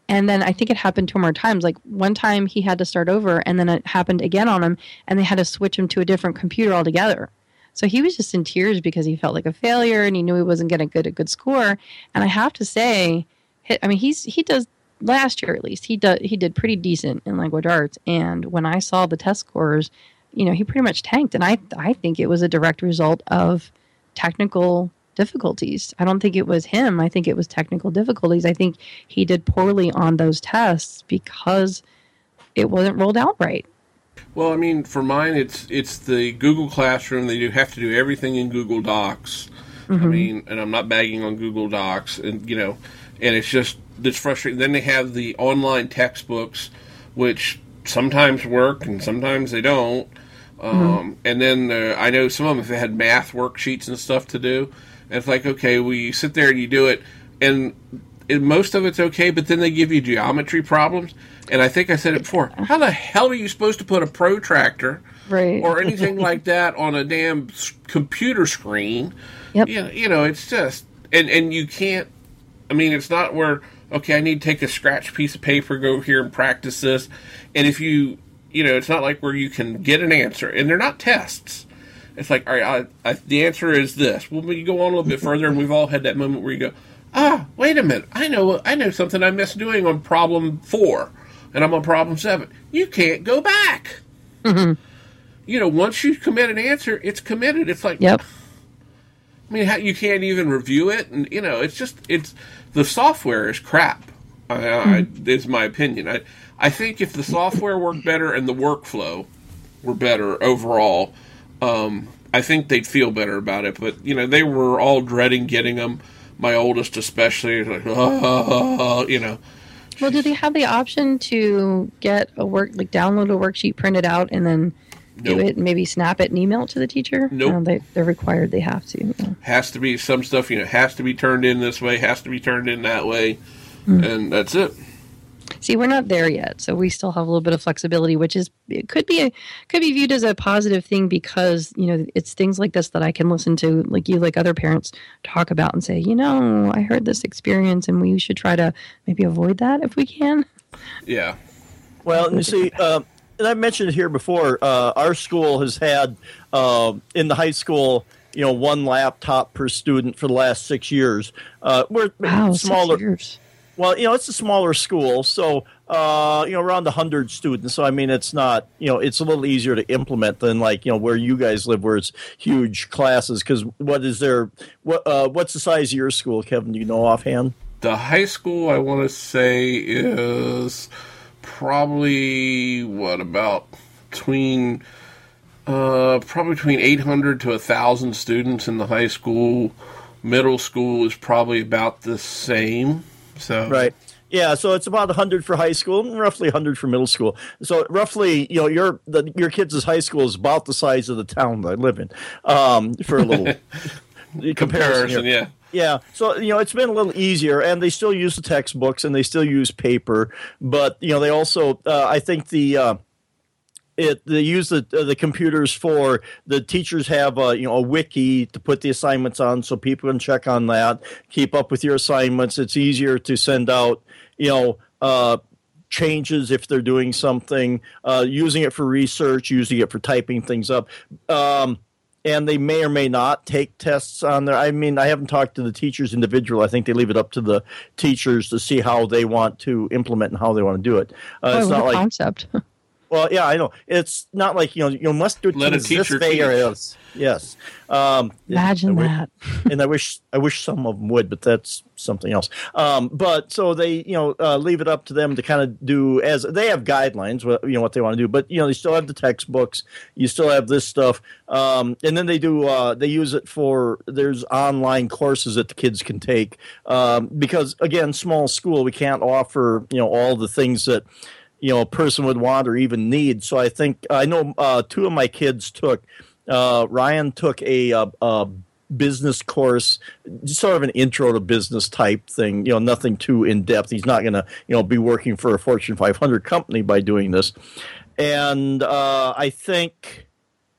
and then i think it happened two more times like one time he had to start over and then it happened again on him and they had to switch him to a different computer altogether so he was just in tears because he felt like a failure and he knew he wasn't going to get a good score and i have to say hi- i mean he's he does last year at least he did he did pretty decent in language arts. And when i saw the test scores you know he pretty much tanked. And i i think it was a direct result of technical difficulties. I don't think it was him. I think it was technical difficulties. I think he did poorly on those tests because it wasn't rolled out right. Well, I mean, for mine, it's it's the Google Classroom. They do have to do everything in Google Docs. I mm-hmm. mean, and I'm not bagging on Google Docs, and you know, and it's just it's frustrating. Then they have the online textbooks, which sometimes work and sometimes they don't. Um, And then uh, I know some of them they had math worksheets and stuff to do, and it's like okay, well you sit there and you do it, and and most of it's okay, but then they give you geometry problems. And I think I said it before. How the hell are you supposed to put a protractor Right. or anything like that on a damn computer screen? Yep. You know, you know, it's just and and you can't. I mean, it's not where okay, I need to take a scratch piece of paper, go here and practice this. And if you, you know, it's not like where you can get an answer, and they're not tests. It's like, all right, I, I, the answer is this. Well, you go on a little bit further, and we've all had that moment where you go, ah, wait a minute, I know, I know something I missed doing on problem four, and I'm on problem seven. You can't go back. You know, once you commit an answer, it's committed. It's like, yep I mean, how, you can't even review it, and you know, it's just it's the software is crap. I, I, is my opinion. I I think if the software worked better and the workflow were better overall, um, I think they'd feel better about it. But you know, they were all dreading getting them. My oldest, especially, like, oh, you know, Well, do they have the option to get a work, like download a worksheet, print it out, and then do it, and maybe snap it and email it to the teacher? Nope. No, they, they're required. They have to. yeah. has to be some stuff. You know, has to be turned in this way, has to be turned in that way, and that's it. See, we're not there yet, so we still have a little bit of flexibility, which is it could be a, could be viewed as a positive thing because you know it's things like this that I can listen to, like you, like other parents talk about and say, you know, I heard this experience, and we should try to maybe avoid that if we can. Yeah. Well, you see, uh, and I mentioned it here before. Uh, our school has had uh, in the high school, you know, one laptop per student for the last six years. Uh, we're Wow, smaller. six years. Well, you know, it's a smaller school, so uh, you know, around hundred students. So I mean, it's not, you know, it's a little easier to implement than like you know where you guys live, where it's huge classes. Because what is there? What uh, what's the size of your school, Kevin? Do you know offhand? The high school, I want to say, is probably what about between uh, probably between 800 to 1,000 students in the high school. Middle school is probably about the same. So Right. Yeah, so it's about 100 for high school and roughly 100 for middle school. So roughly, you know, your the, your kids' high school is about the size of the town that I live in. Um, for a little comparison, comparison, yeah. Yeah, so you know it's been a little easier, and they still use the textbooks and they still use paper, but you know they also uh, I think the uh, it they use the uh, the computers for the teachers have a you know a wiki to put the assignments on so people can check on that keep up with your assignments. It's easier to send out you know uh, changes if they're doing something uh, using it for research using it for typing things up. Um, and they may or may not take tests on there i mean i haven't talked to the teachers individual i think they leave it up to the teachers to see how they want to implement and how they want to do it uh, Boy, it's what not a like concept. well, yeah, I know. It's not like you know you must do it Let to a teacher this way or else. Yes. Um, Imagine and that. and I wish I wish some of them would, but that's something else. Um, but so they you know uh, leave it up to them to kind of do as they have guidelines, what you know what they want to do. But you know they still have the textbooks. You still have this stuff, um, and then they do uh, they use it for there's online courses that the kids can take um, because again small school we can't offer you know all the things that you know a person would want or even need. So I think I know uh, two of my kids took. Uh, Ryan took a, uh uh business course, sort of an intro to business type thing. You know, nothing too in depth. He's not going to you know be working for a Fortune 500 company by doing this. And uh, I think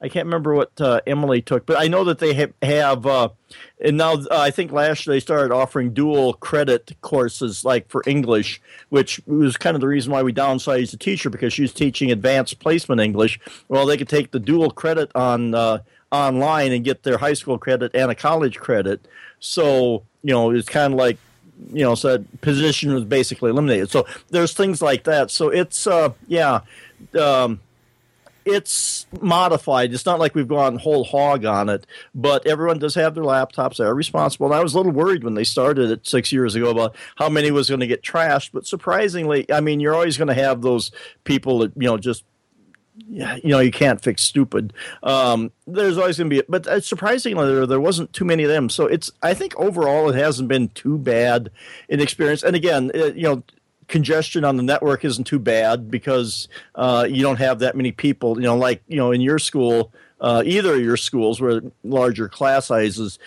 I can't remember what uh, Emily took, but I know that they have, have uh, and now uh, I think last year they started offering dual credit courses like for English, which was kind of the reason why we downsized the teacher because she was teaching advanced placement English. Well, they could take the dual credit on uh, online and get their high school credit and a college credit. So you know it's kind of like you know so position was basically eliminated. So there's things like that. So it's uh, yeah. Um, it's modified. It's not like we've gone whole hog on it, but everyone does have their laptops. They are responsible. And I was a little worried when they started it six years ago about how many was going to get trashed. But surprisingly, I mean, you're always going to have those people that you know just you know, you can't fix stupid. Um, there's always going to be, but uh, surprisingly, there, there wasn't too many of them. So it's, I think overall, it hasn't been too bad in experience. And again, uh you know, congestion on the network isn't too bad because uh, you don't have that many people. You know, like you know, in your school, uh, either of your schools where larger class sizes,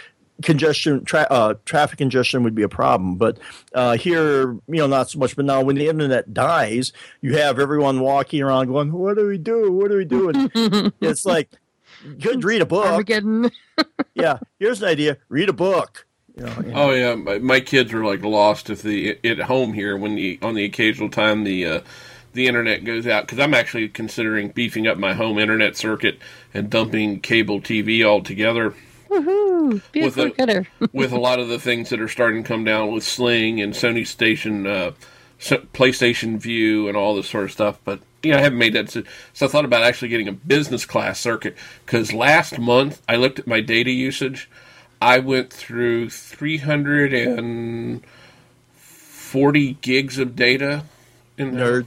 congestion, tra- uh, traffic congestion would be a problem. But uh, here, you know, not so much. But now, when the internet dies, you have everyone walking around going, "What do we do? What do we do?" And it's like, you could read a book. Armageddon. Yeah, here's an idea: read a book. You know, you know. Oh yeah, my, my kids are like lost if the at home here when the on the occasional time the uh, the internet goes out because I'm actually considering beefing up my home internet circuit and dumping cable TV altogether. Woohoo! Be a With a- with a lot of the things that are starting to come down with Sling and Sony Station, uh, PlayStation Vue, and all this sort of stuff. But yeah, I haven't made that. So, so I thought about actually getting a business class circuit because last month I looked at my data usage. I went through 340 gigs of data in the, Nerd.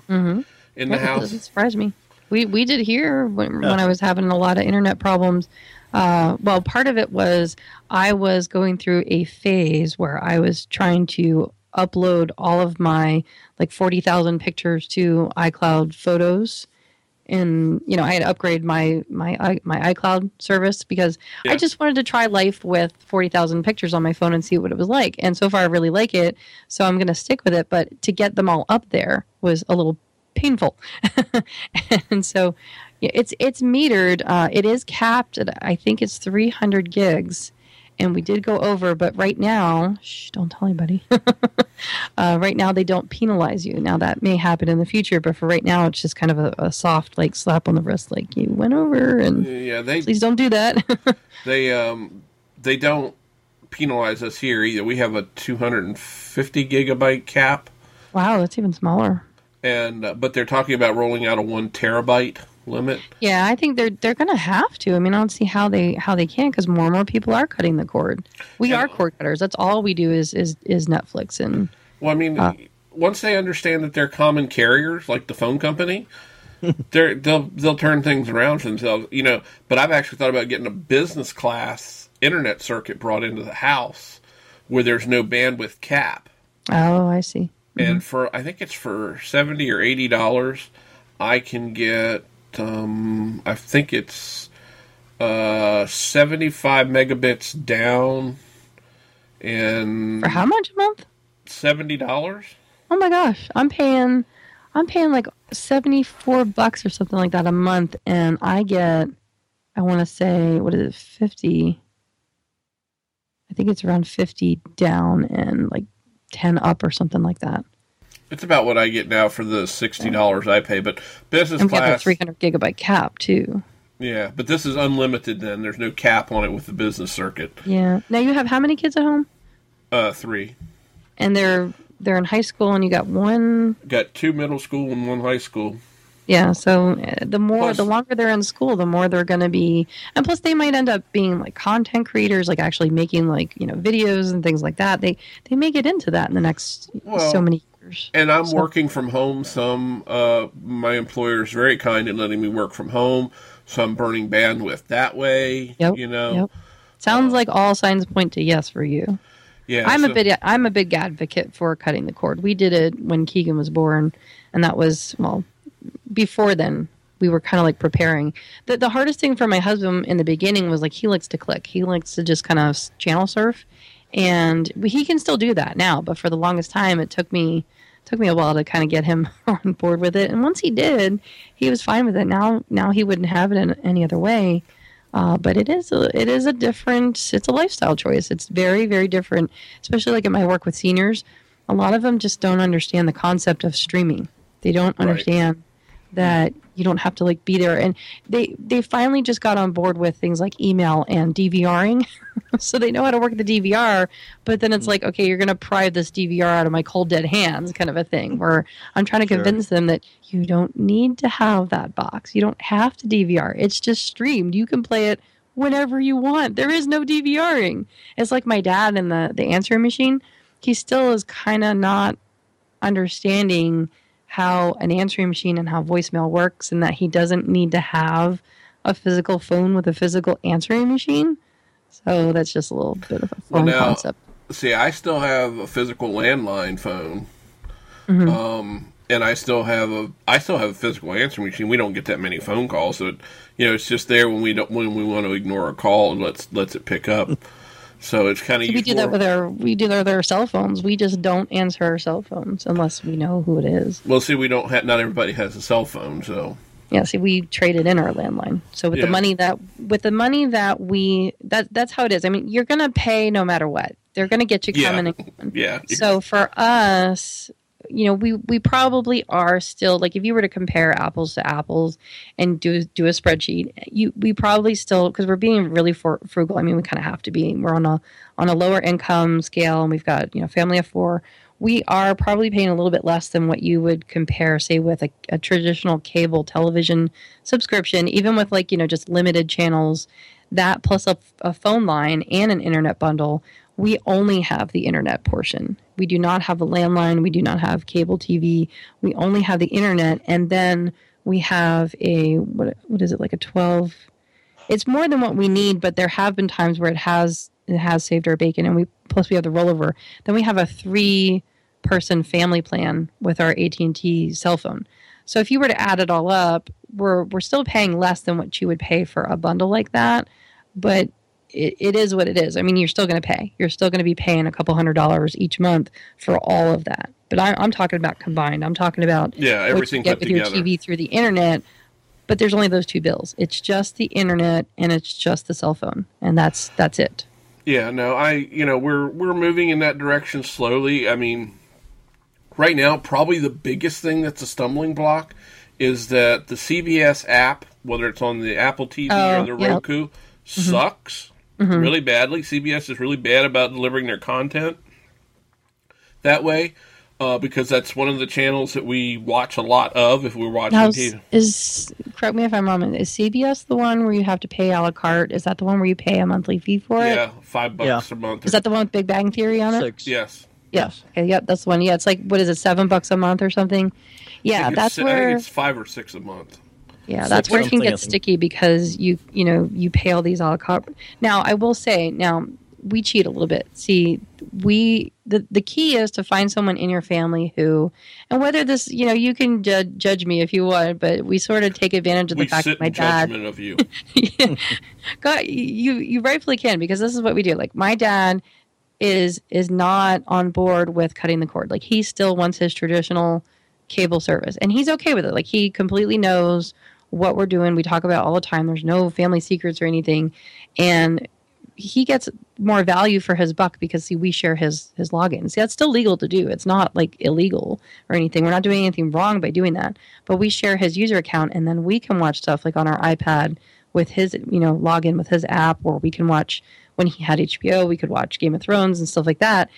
in the That house. doesn't surprise me. We we did here when, when I was having a lot of internet problems. Uh, well, part of it was I was going through a phase where I was trying to upload all of my like forty thousand pictures to iCloud Photos, and you know I had to upgrade my my my iCloud service because Yeah. I just wanted to try life with forty thousand pictures on my phone and see what it was like. And so far, I really like it, so I'm going to stick with it. But to get them all up there was a little painful, and so yeah, it's it's metered. Uh, it is capped at I think it's 300 gigs, and we did go over. But right now, shh, don't tell anybody. uh, right now, they don't penalize you. Now that may happen in the future, but for right now, it's just kind of a, a soft like slap on the wrist, like you went over, and Yeah, they please don't do that. they um they don't penalize us here either. We have a 250 gigabyte cap, wow, that's even smaller. and uh, but they're talking about rolling out a one terabyte limit. Yeah, I think they're they're gonna have to. I mean, I don't see how they how they can because more and more people are cutting the cord. We Yeah. are cord cutters. That's all we do is is is Netflix and Well, I mean, Uh. once they understand that they're common carriers, like the phone company, they're, they'll they'll turn things around for themselves. You know, but I've actually thought about getting a business class internet circuit brought into the house where there's no bandwidth cap. oh, I see. and for I think it's for seventy or eighty dollars, I can get um, I think it's uh, seventy five megabits down and For how much a month? seventy dollars. Oh my gosh, I'm paying I'm paying like 74 bucks or something like that a month and I get I want to say what is it 50 I think it's around 50 down and like 10 up or something like that. It's about what I get now for the sixty dollars I pay, but business And we have the class, 300 gigabyte cap too. yeah, but this is unlimited. Then there's no cap on it with the business circuit. Yeah. Now you have how many kids at home? Uh, three And they're they're in high school and you got one got two middle school and one high school. Yeah, so uh, the more, Plus- the longer they're in school, the more they're going to be, and plus they might end up being like content creators, like actually making like you know videos and things like that. They they may get into that in the next Well, so many And I'm So- working from home. Some uh, my employer is very kind in letting me work from home. So I'm burning bandwidth that way. Yep, You know. yep. Sounds like all signs point to yes for you. Yeah. I'm a so- big I'm a big advocate for cutting the cord. We did it when Keegan was born, and that was well before then. We were kind of like preparing. The the hardest thing for my husband in the beginning was like he likes to click. He likes to just kind of channel surf, and he can still do that now. But for the longest time, it took me took me a while to kind of get him on board with it. And once he did, he was fine with it. Now now he wouldn't have it in any other way. Uh, but it is a, it is a different it's a lifestyle choice. It's very very different, especially like in my work with seniors. A lot of them just don't understand the concept of streaming. They don't Right. That you don't have to like be there. And they they finally just got on board with things like email and DVRing so they know how to work the DVR but then it's mm-hmm. like okay you're going to pry this DVR out of my cold dead hands kind of a thing where I'm trying to Sure. convince them that you don't need to have that box. You don't have to DVR it's just streamed. You can play it whenever you want. There is no DVRing it's like my dad and the the answering machine. He still is kind of not understanding how an answering machine and how voicemail works and that he doesn't need to have a physical phone with a physical answering machine. So that's just a little bit of a Well, now- concept. See, I still have a physical landline phone. Mm-hmm. Um, and I still have a I still have a physical answering machine. We don't get that many phone calls, so it, you know it's just there when we don't when we want to ignore a call and lets lets it pick up. So it's kind of We do that with our we do that with our cell phones. We just don't answer our cell phones unless we know who it is. Well, see, we don't have not everybody has a cell phone, so Yeah, see, we traded in our landline. So with Yeah. the money that with the money that we that that's how it is. I mean, you're gonna pay no matter what. They're gonna get you Yeah. coming yeah. So for us, you know, we we probably are still like if you were to compare apples to apples and do do a spreadsheet, you we probably still because we're being really for, frugal. I mean, we kind of have to be. We're on a on a lower income scale, and we've got you know family of four. We are probably paying a little bit less than what you would compare, say, with a, a traditional cable television subscription, even with like you know just limited channels. That plus a, a phone line and an internet bundle we only have the internet portion. We do not have a landline. We do not have cable TV. We only have the internet, and then we have a what? What is it like a twelve? It's more than what we need, but there have been times where it has it has saved our bacon, and we plus we have the rollover. Then we have a three person family plan with our AT and T cell phone. So if you were to add it all up, we're we're still paying less than what you would pay for a bundle like that, but it, it is what it is. I mean, you're still going to pay. You're still going to be paying a couple hundred dollars each month for all of that. But I, I'm talking about combined. I'm talking about Yeah, what you everything get with together. your TV through the internet. But there's only those two bills. It's just the internet and it's just the cell phone, and that's that's it. Yeah, no, I you know we're we're moving in that direction slowly. I mean, right now probably the biggest thing that's a stumbling block is that the CBS app, whether it's on the Apple TV Oh, or the yep. Roku, mm-hmm. Sucks really badly. CBS is really bad about delivering their content that way. Uh, because that's one of the channels that we watch a lot of if we're watching Now, TV. is correct me if I'm wrong. Is CBS the one where you have to pay a la carte? Is that the one where you pay a monthly fee for it? Yeah, five bucks a month. Is that the one with Big Bang Theory on it? Six. yes. Yeah. Okay, yep, that's the one. Yeah, it's like what is it, seven bucks a month or something? Yeah, think that's it's, I where think it's five or six a month. Yeah, that's where it can get sticky because you you know you pay all these a la carte. Now I will say now we cheat a little bit. See, we the the key is to find someone in your family who, and whether this you know you can ju- judge me if you want, but we sort of take advantage of the We fact that my dad of you. God, you you rightfully can because this is what we do. Like my dad is is not on board with cutting the cord. Like he still wants his traditional cable service, and he's okay with it. Like he completely knows what we're doing. We talk about all the time. There's no family secrets or anything, and he gets more value for his buck because see we share his his login. See that's still legal to do. It's not like illegal or anything. We're not doing anything wrong by doing that. But we share his user account and then we can watch stuff like on our iPad with his you know login with his app or we can watch when he had HBO, we could watch Game of Thrones and stuff like that.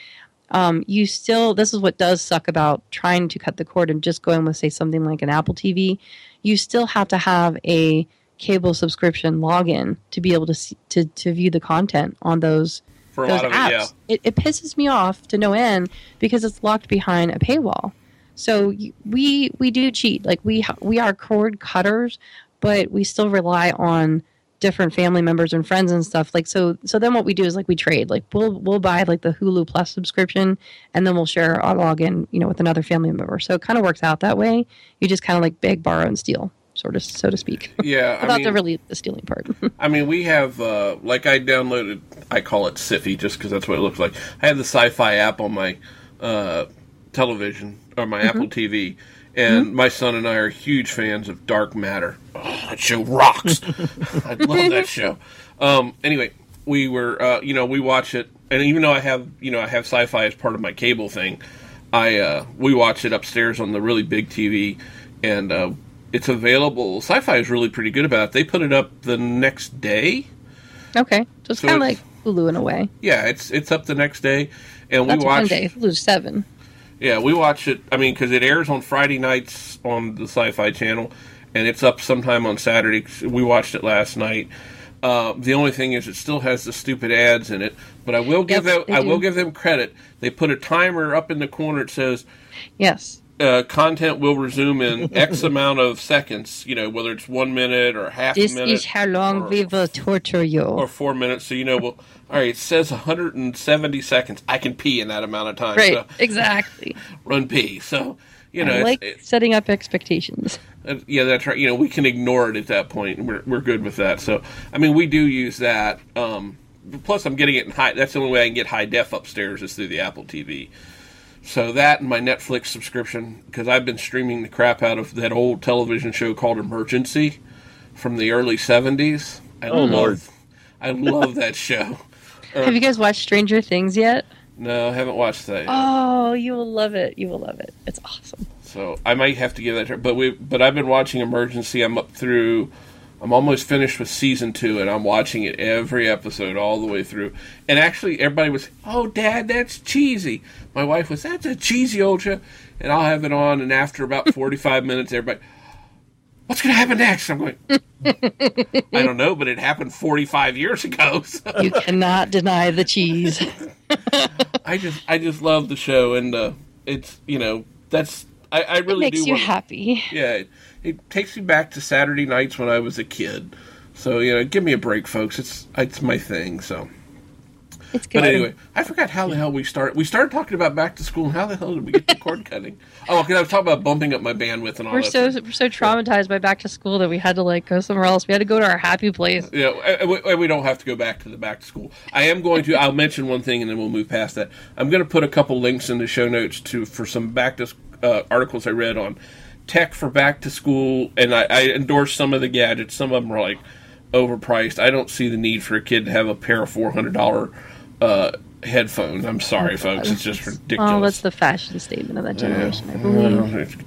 Um, you still this is what does suck about trying to cut the cord and just going with say something like an Apple TV. You still have to have a cable subscription login to be able to see, to to view the content on those For a those apps. it, yeah. It, it pisses me off to no end because it's locked behind a paywall. So we we do cheat. Like we ha- we are cord cutters, but we still rely on different family members and friends and stuff. Like so so then what we do is like we trade. Like we'll we'll buy like the Hulu Plus subscription and then we'll share our login, you know, with another family member. So it kind of works out that way. You just kind of like beg, borrow, and steal, sort of so to speak. Yeah, I mean, the really the stealing part. I mean, we have uh, like I downloaded. I call it Siffy just because that's what it looks like. I have the Syfy app on my uh, television or my Mm-hmm. Apple TV, and my son and I are huge fans of Dark Matter. Oh, that show rocks. I love that show. Um, anyway, we were, uh, you know, we watch it, and even though I have, you know, I have Syfy as part of my cable thing, I uh, we watch it upstairs on the really big TV, and uh, it's available. Syfy is really pretty good about it. They put it up the next day. okay, so it's So kind of like Hulu in a way. Yeah, it's it's up the next day, and That's we watch. day. Hulu's seven. Yeah, we watch it. I mean, because it airs on Friday nights on the Syfy Channel, and it's up sometime on Saturday. We watched it last night. Uh, the only thing is, it still has the stupid ads in it. But I will give them. I will give them credit. They put a timer up in the corner. It says Yes. uh, content will resume in X amount of seconds. You know, whether it's one minute or half This a minute. is how long or- we will torture you. or four minutes. So you know, well, all right. It says 170 seconds. I can pee in that amount of time. right. So Exactly. run pee. So you know, I it's- like it's- setting up expectations. Uh, yeah, that's right. You know, we can ignore it at that point. We're we're good with that. So, I mean, we do use that. Um, plus, I'm getting it in high. That's the only way I can get high def upstairs is through the Apple TV. So that and my Netflix subscription because I've been streaming the crap out of that old television show called Emergency from the early '70s. I Oh, love, Lord. I love that show. Have you guys watched Stranger Things yet? No, I haven't watched that. Yet. Oh, you will love it. You will love it. It's awesome. So I might have to give that. But we, but I've been watching Emergency. I'm up through. I'm almost finished with season two, and I'm watching it every episode all the way through. And actually, everybody was, "Oh, Dad, that's cheesy." My wife was, "That's a cheesy old show," and I'll have it on, and after about 45 minutes, everybody. What's going to happen next? I'm going. I don't know, but it happened 45 years ago. So. You cannot deny the cheese. I just, I just love the show, and uh, it's, you know, that's, I, I It really makes do. you want- happy. Yeah, it, it takes me back to Saturday nights when I was a kid. So you know, give me a break, folks. It's it's my thing. So, It's good. but anyway, I forgot how the hell we started. We started talking about back to school. and How the hell did we get to cord cutting? Oh, because I was talking about bumping up my bandwidth and all we're that. so stuff. we're so traumatized by back to school that we had to like go somewhere else. We had to go to our happy place. Yeah, and we, and we don't have to go back to the back to school. I am going to. I'll mention one thing, and then we'll move past that. I'm going to put a couple links in the show notes to for some back to uh, articles I read on tech for back to school, and I, I endorse some of the gadgets. Some of them are like overpriced. I don't see the need for a kid to have a pair of four hundred dollar uh, headphones. I'm sorry, folks. It's just ridiculous. Oh, that's the fashion statement of that generation, I believe. Well,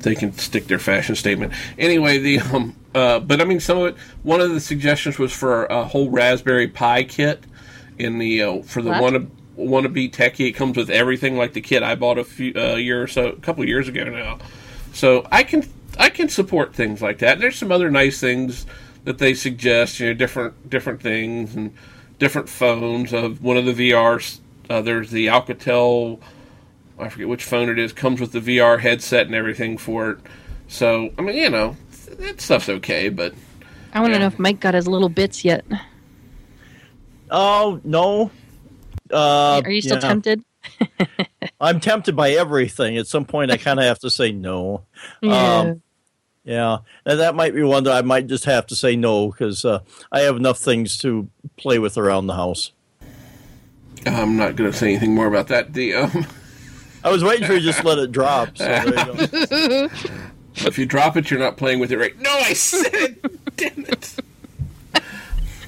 they can stick their fashion statement anyway. The um, uh, but I mean, some of it. One of the suggestions was for a whole Raspberry Pi kit in the uh, for the What? wanna wannabe techie. It comes with everything, like the kit I bought a few uh, year or so, a couple years ago now. So I can I can support things like that. There's some other nice things that they suggest. You know, different different things and different phones. Of one of the VRs, uh, there's the Alcatel. I forget which phone it is. Comes with the VR headset and everything for it. So I mean, you know, that stuff's okay. But I want to Yeah. know if Mike got his littleBits yet. Oh no. Uh, Are you still yeah. tempted? I'm tempted by everything. At some point, I kind of have to say no. Um, yeah, and that might be one that I might just have to say no because uh, I have enough things to play with around the house. I'm not going to say anything more about that. The um, I was waiting for you to just let it drop. So there you go. if you drop it, you're not playing with it right. No, I said it. Damn it.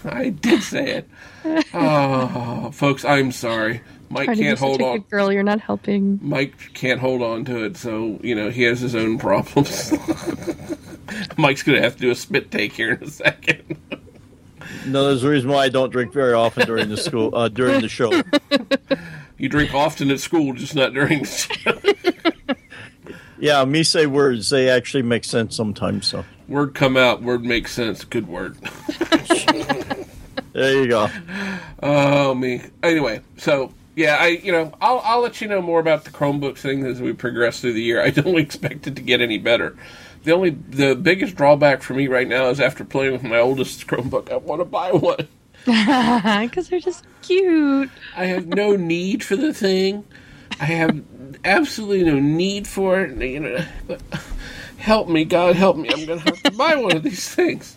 I did say it. Oh, folks, I'm sorry. Mike Trying to be can't such hold a on. good girl, you're not helping. Mike can't hold on to it, so you know he has his own problems. Mike's gonna have to do a spit take here in a second. No, there's a reason why I don't drink very often during the school uh, during the show. You drink often at school, just not during. The show. Yeah, me say words they actually make sense sometimes. So word come out, word makes sense. Good word. there you go. Oh me. Anyway, so yeah, I you know I'll I'll let you know more about the Chromebook thing as we progress through the year. I don't expect it to get any better. The only the biggest drawback for me right now is after playing with my oldest Chromebook, I want to buy one. Because they're just cute. I have no need for the thing. I have absolutely no need for it. You know, but help me, God, help me! I'm gonna have to buy one of these things.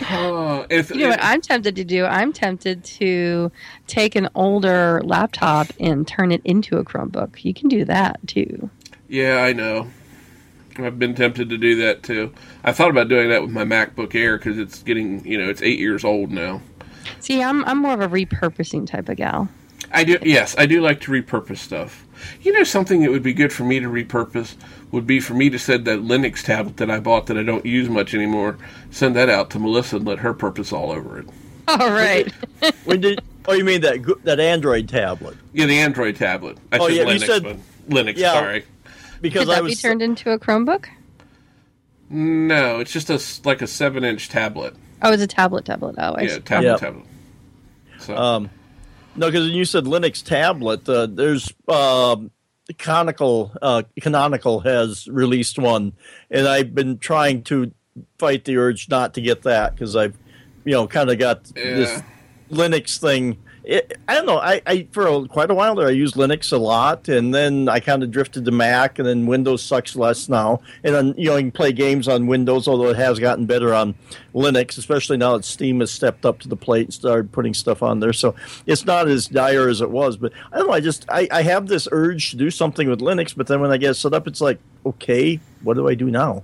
Uh, if, You know what I'm tempted to do? I'm tempted to take an older laptop and turn it into a Chromebook. You can do that too. Yeah, I know. I've been tempted to do that too. I thought about doing that with my MacBook Air because it's getting, you know, it's eight years old now. See, I'm I'm more of a repurposing type of gal. I do, yes, I do like to repurpose stuff. You know, something that would be good for me to repurpose would be for me to send that Linux tablet that I bought that I don't use much anymore, send that out to Melissa and let her purpose all over it. All right. When did? Oh, you mean that that Android tablet? Yeah, the Android tablet. I Oh, said yeah, you Linux, said- but Linux. Yeah. Sorry. Because Could I that was be turned into a Chromebook? No, it's just a like a seven-inch tablet. Oh, it's a tablet tablet. Oh, I Yeah, see. tablet, Yep. tablet. So, Um, no, because you said Linux tablet, uh, there's um, Canonical. Uh, Canonical has released one, and I've been trying to fight the urge not to get that because I've, you know, kind of got this Linux thing. It, I don't know. I, I for a, quite a while there, I used Linux a lot, and then I kind of drifted to Mac, and then Windows sucks less now. And then you know you can play games on Windows, although it has gotten better on Linux, especially now that Steam has stepped up to the plate and started putting stuff on there. So it's not as dire as it was. But I don't know. I just I, I have this urge to do something with Linux, but then when I get set up, it's like, okay, what do I do now?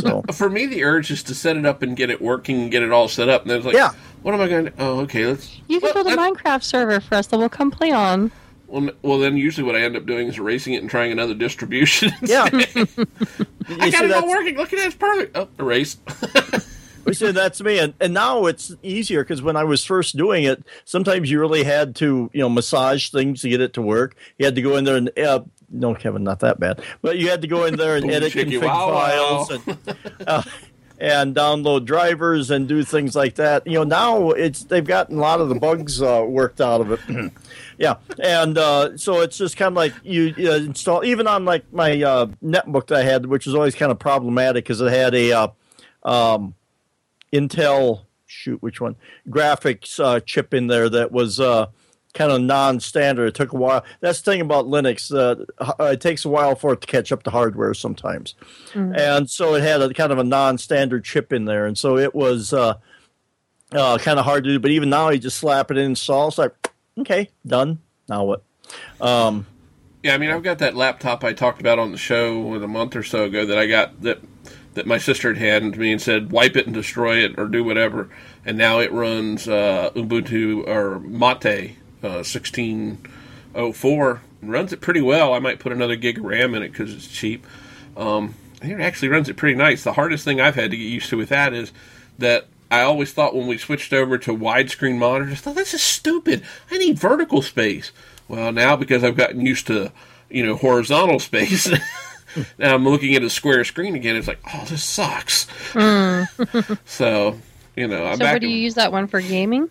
So for me, the urge is to set it up and get it working and get it all set up. And then it's like, Yeah. what am I going to? Oh, okay, let's. You can well, build a that- Minecraft server for us that we'll come play on. Well, well, then usually what I end up doing is erasing it and trying another distribution. yeah, I got see, it all that's- working. Look at that, it's perfect. Oh, erase. We said that's me, and, and now it's easier because when I was first doing it, sometimes you really had to you know massage things to get it to work. You had to go in there and uh, no, Kevin, not that bad, but you had to go in there and edit config wow, files wow. and uh, and download drivers and do things like that. You know, now it's they've gotten a lot of the bugs uh, worked out of it. yeah, and uh, so it's just kind of like you uh, install even on like my uh, netbook that I had, which was always kind of problematic because it had a uh, um, Intel shoot which one graphics uh, chip in there that was uh, kind of non-standard. It took a while. That's the thing about Linux. Uh, it takes a while for it to catch up to hardware sometimes, and so it had a kind of a non-standard chip in there, and so it was uh, uh, kind of hard to do. But even now, you just slap it in, install. It's like okay, done. Now what? Um, Yeah, I mean, I've got that laptop I talked about on the show a month or so ago that I got that that my sister had handed to me and said wipe it and destroy it or do whatever, and now it runs uh, Ubuntu or Mate uh, 1604. Runs it pretty well. I might put another gig of RAM in it because it's cheap. Um, it actually runs it pretty nice. The hardest thing I've had to get used to with that is that I always thought when we switched over to widescreen monitors, I thought this is stupid. I need vertical space. Well, now because I've gotten used to you know horizontal space. now I'm looking at a square screen again. It's like, oh, this sucks. so, you know, I'm So, back. what do you use that one for gaming?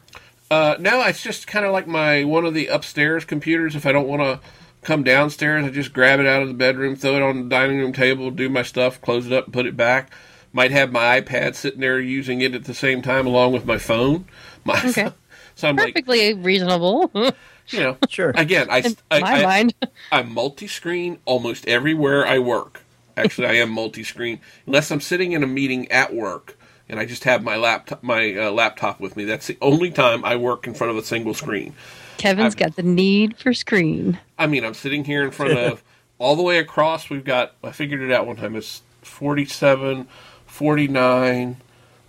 Uh, no, it's just kind of like my one of the upstairs computers. If I don't want to come downstairs, I just grab it out of the bedroom, throw it on the dining room table, do my stuff, close it up, and put it back. Might have my iPad sitting there using it at the same time, along with my phone. My Okay. so I'm like, Perfectly reasonable. you know, Sure. Again, I, In I, my I, mind. I'm multi-screen almost everywhere I work. Actually, I am multi-screen unless I'm sitting in a meeting at work and I just have my laptop my uh, laptop with me. That's the only time I work in front of a single screen. Kevin's I've- got the need for screen. I mean, I'm sitting here in front of all the way across. We've got I figured it out one time. It's 47, 49,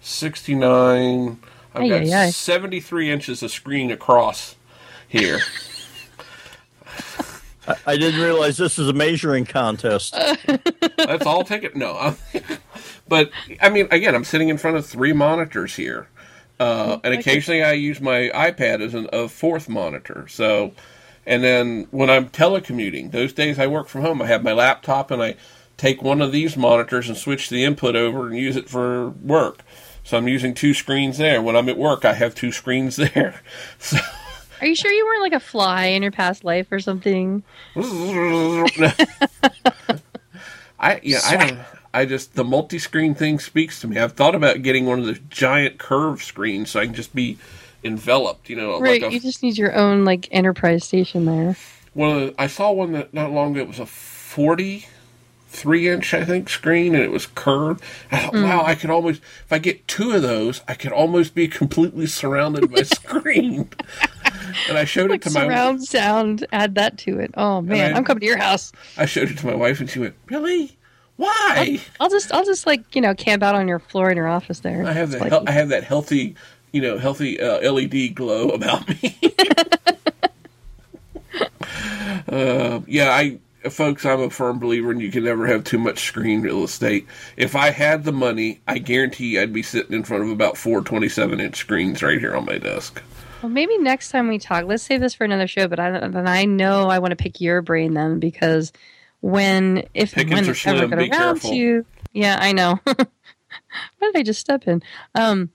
69. I've Ay, got ay, ay. 73 inches of screen across here. I, I didn't realize this is a measuring contest. That's all ticket. No, I'm- but I mean, again, I'm sitting in front of three monitors here, uh, and occasionally I use my iPad as an, a fourth monitor. So, and then when I'm telecommuting, those days I work from home, I have my laptop and I take one of these monitors and switch the input over and use it for work. So I'm using two screens there. When I'm at work, I have two screens there. So. Are you sure you weren't like a fly in your past life or something? I yeah, I don't. I just the multi-screen thing speaks to me. I've thought about getting one of those giant curved screens so I can just be enveloped. You know, Right, like a, you just need your own like enterprise station there. Well, I saw one that not long ago. It was a forty-three inch, I think, screen, and it was curved. I thought, mm. wow, I could almost if I get two of those, I could almost be completely surrounded by screen. and I showed Like it to my surround sound, add that to it. Oh man, I- I'm coming to your house. I showed it to my wife, and she went, "Really? Why?" I'll just I'll just like, you know, camp out on your floor in your office there. I have that. Hel- I have that healthy, you know, healthy uh, LED glow about me. uh, yeah, I, folks, I'm a firm believer in you can never have too much screen real estate. If I had the money, I guarantee I'd be sitting in front of about four 27 inch screens right here on my desk. Well, maybe next time we talk, let's save this for another show. But I, then I know I want to pick your brain then because when if Pickings when it's ever be around careful. to, yeah, I know. what did I just step in? Um,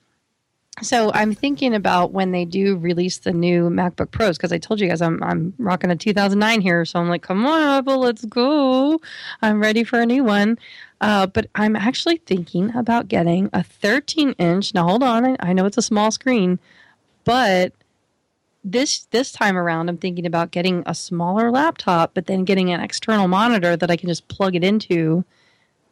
so I'm thinking about when they do release the new MacBook Pros because I told you guys I'm I'm rocking a 2009 here, so I'm like, come on, Apple, let's go. I'm ready for a new one. Uh, but I'm actually thinking about getting a 13 inch. Now hold on, I, I know it's a small screen, but this this time around I'm thinking about getting a smaller laptop, but then getting an external monitor that I can just plug it into,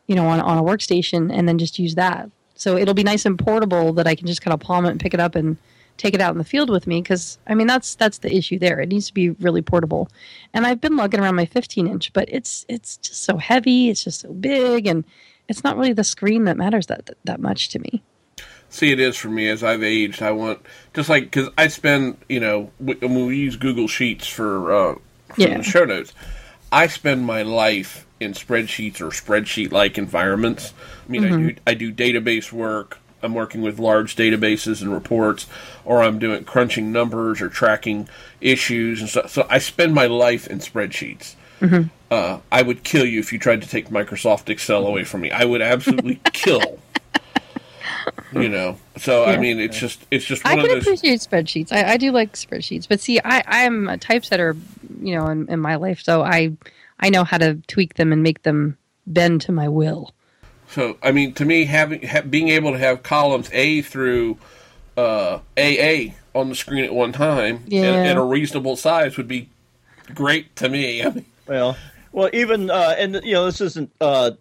you know, on, on a workstation and then just use that. So it'll be nice and portable that I can just kind of palm it and pick it up and take it out in the field with me because I mean that's that's the issue there. It needs to be really portable. And I've been lugging around my 15 inch, but it's it's just so heavy, it's just so big and it's not really the screen that matters that that much to me. See, it is for me as I've aged. I want just like because I spend, you know, w- when we use Google Sheets for, uh, for Yeah. show notes, I spend my life in spreadsheets or spreadsheet-like environments. I mean, I do I do database work. I'm working with large databases and reports, or I'm doing crunching numbers or tracking issues and stuff. So I spend my life in spreadsheets. Uh, I would kill you if you tried to take Microsoft Excel away from me. I would absolutely kill. You know, so I mean, it's just it's just I one of can those. appreciate spreadsheets. I, I do like spreadsheets, but see, I, I'm a typesetter, you know, in, in my life, so I I know how to tweak them and make them bend to my will. So I mean, to me, having ha- being able to have columns A through uh, AA on the screen at one time Yeah. and, and a reasonable size would be great to me. I mean, Well, Well, even uh, and you know this isn't uh,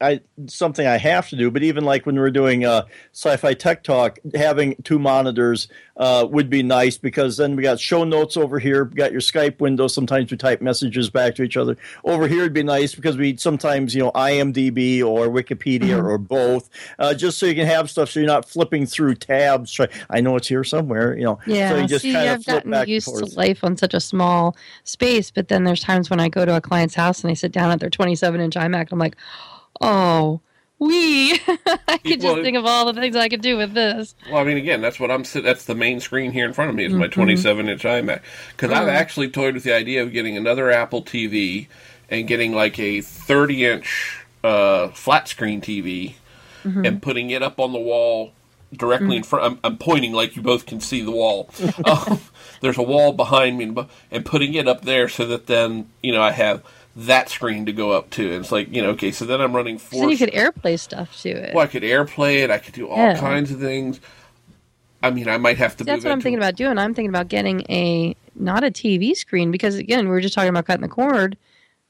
I something I have to do, but even like when we're doing uh, sci-fi tech talk, having two monitors uh, would be nice because then we got show notes over here, we got your Skype window. Sometimes we type messages back to each other. Over here it'd be nice because we sometimes you know IMDb or Wikipedia mm-hmm. or both, uh, just so you can have stuff so you're not flipping through tabs. Try, I know it's here somewhere, you know. Yeah, so you just see, I've gotten used to life on such a small space, but then there's times when I go to a client's house and they sit down at their 27 inch iMac. I'm like, oh, we. I could just well, think of all the things I could do with this. Well, I mean, again, that's what I'm. That's the main screen here in front of me is my mm-hmm. 27 inch iMac. Because I've actually toyed with the idea of getting another Apple TV and getting like a 30 inch uh, flat screen TV mm-hmm. and putting it up on the wall directly mm-hmm. in front. I'm, I'm, pointing like you both can see the wall. um, there's a wall behind me, and putting it up there so that then you know I have that screen to go up to. And it's like, you know, okay, so then I'm running four. So you could AirPlay stuff to it. Well, I could AirPlay it. I could do all yeah. kinds of things. I mean, I might have to. See, that's what I'm thinking about doing. I'm thinking about getting a not a TV screen because again, we were just talking about cutting the cord.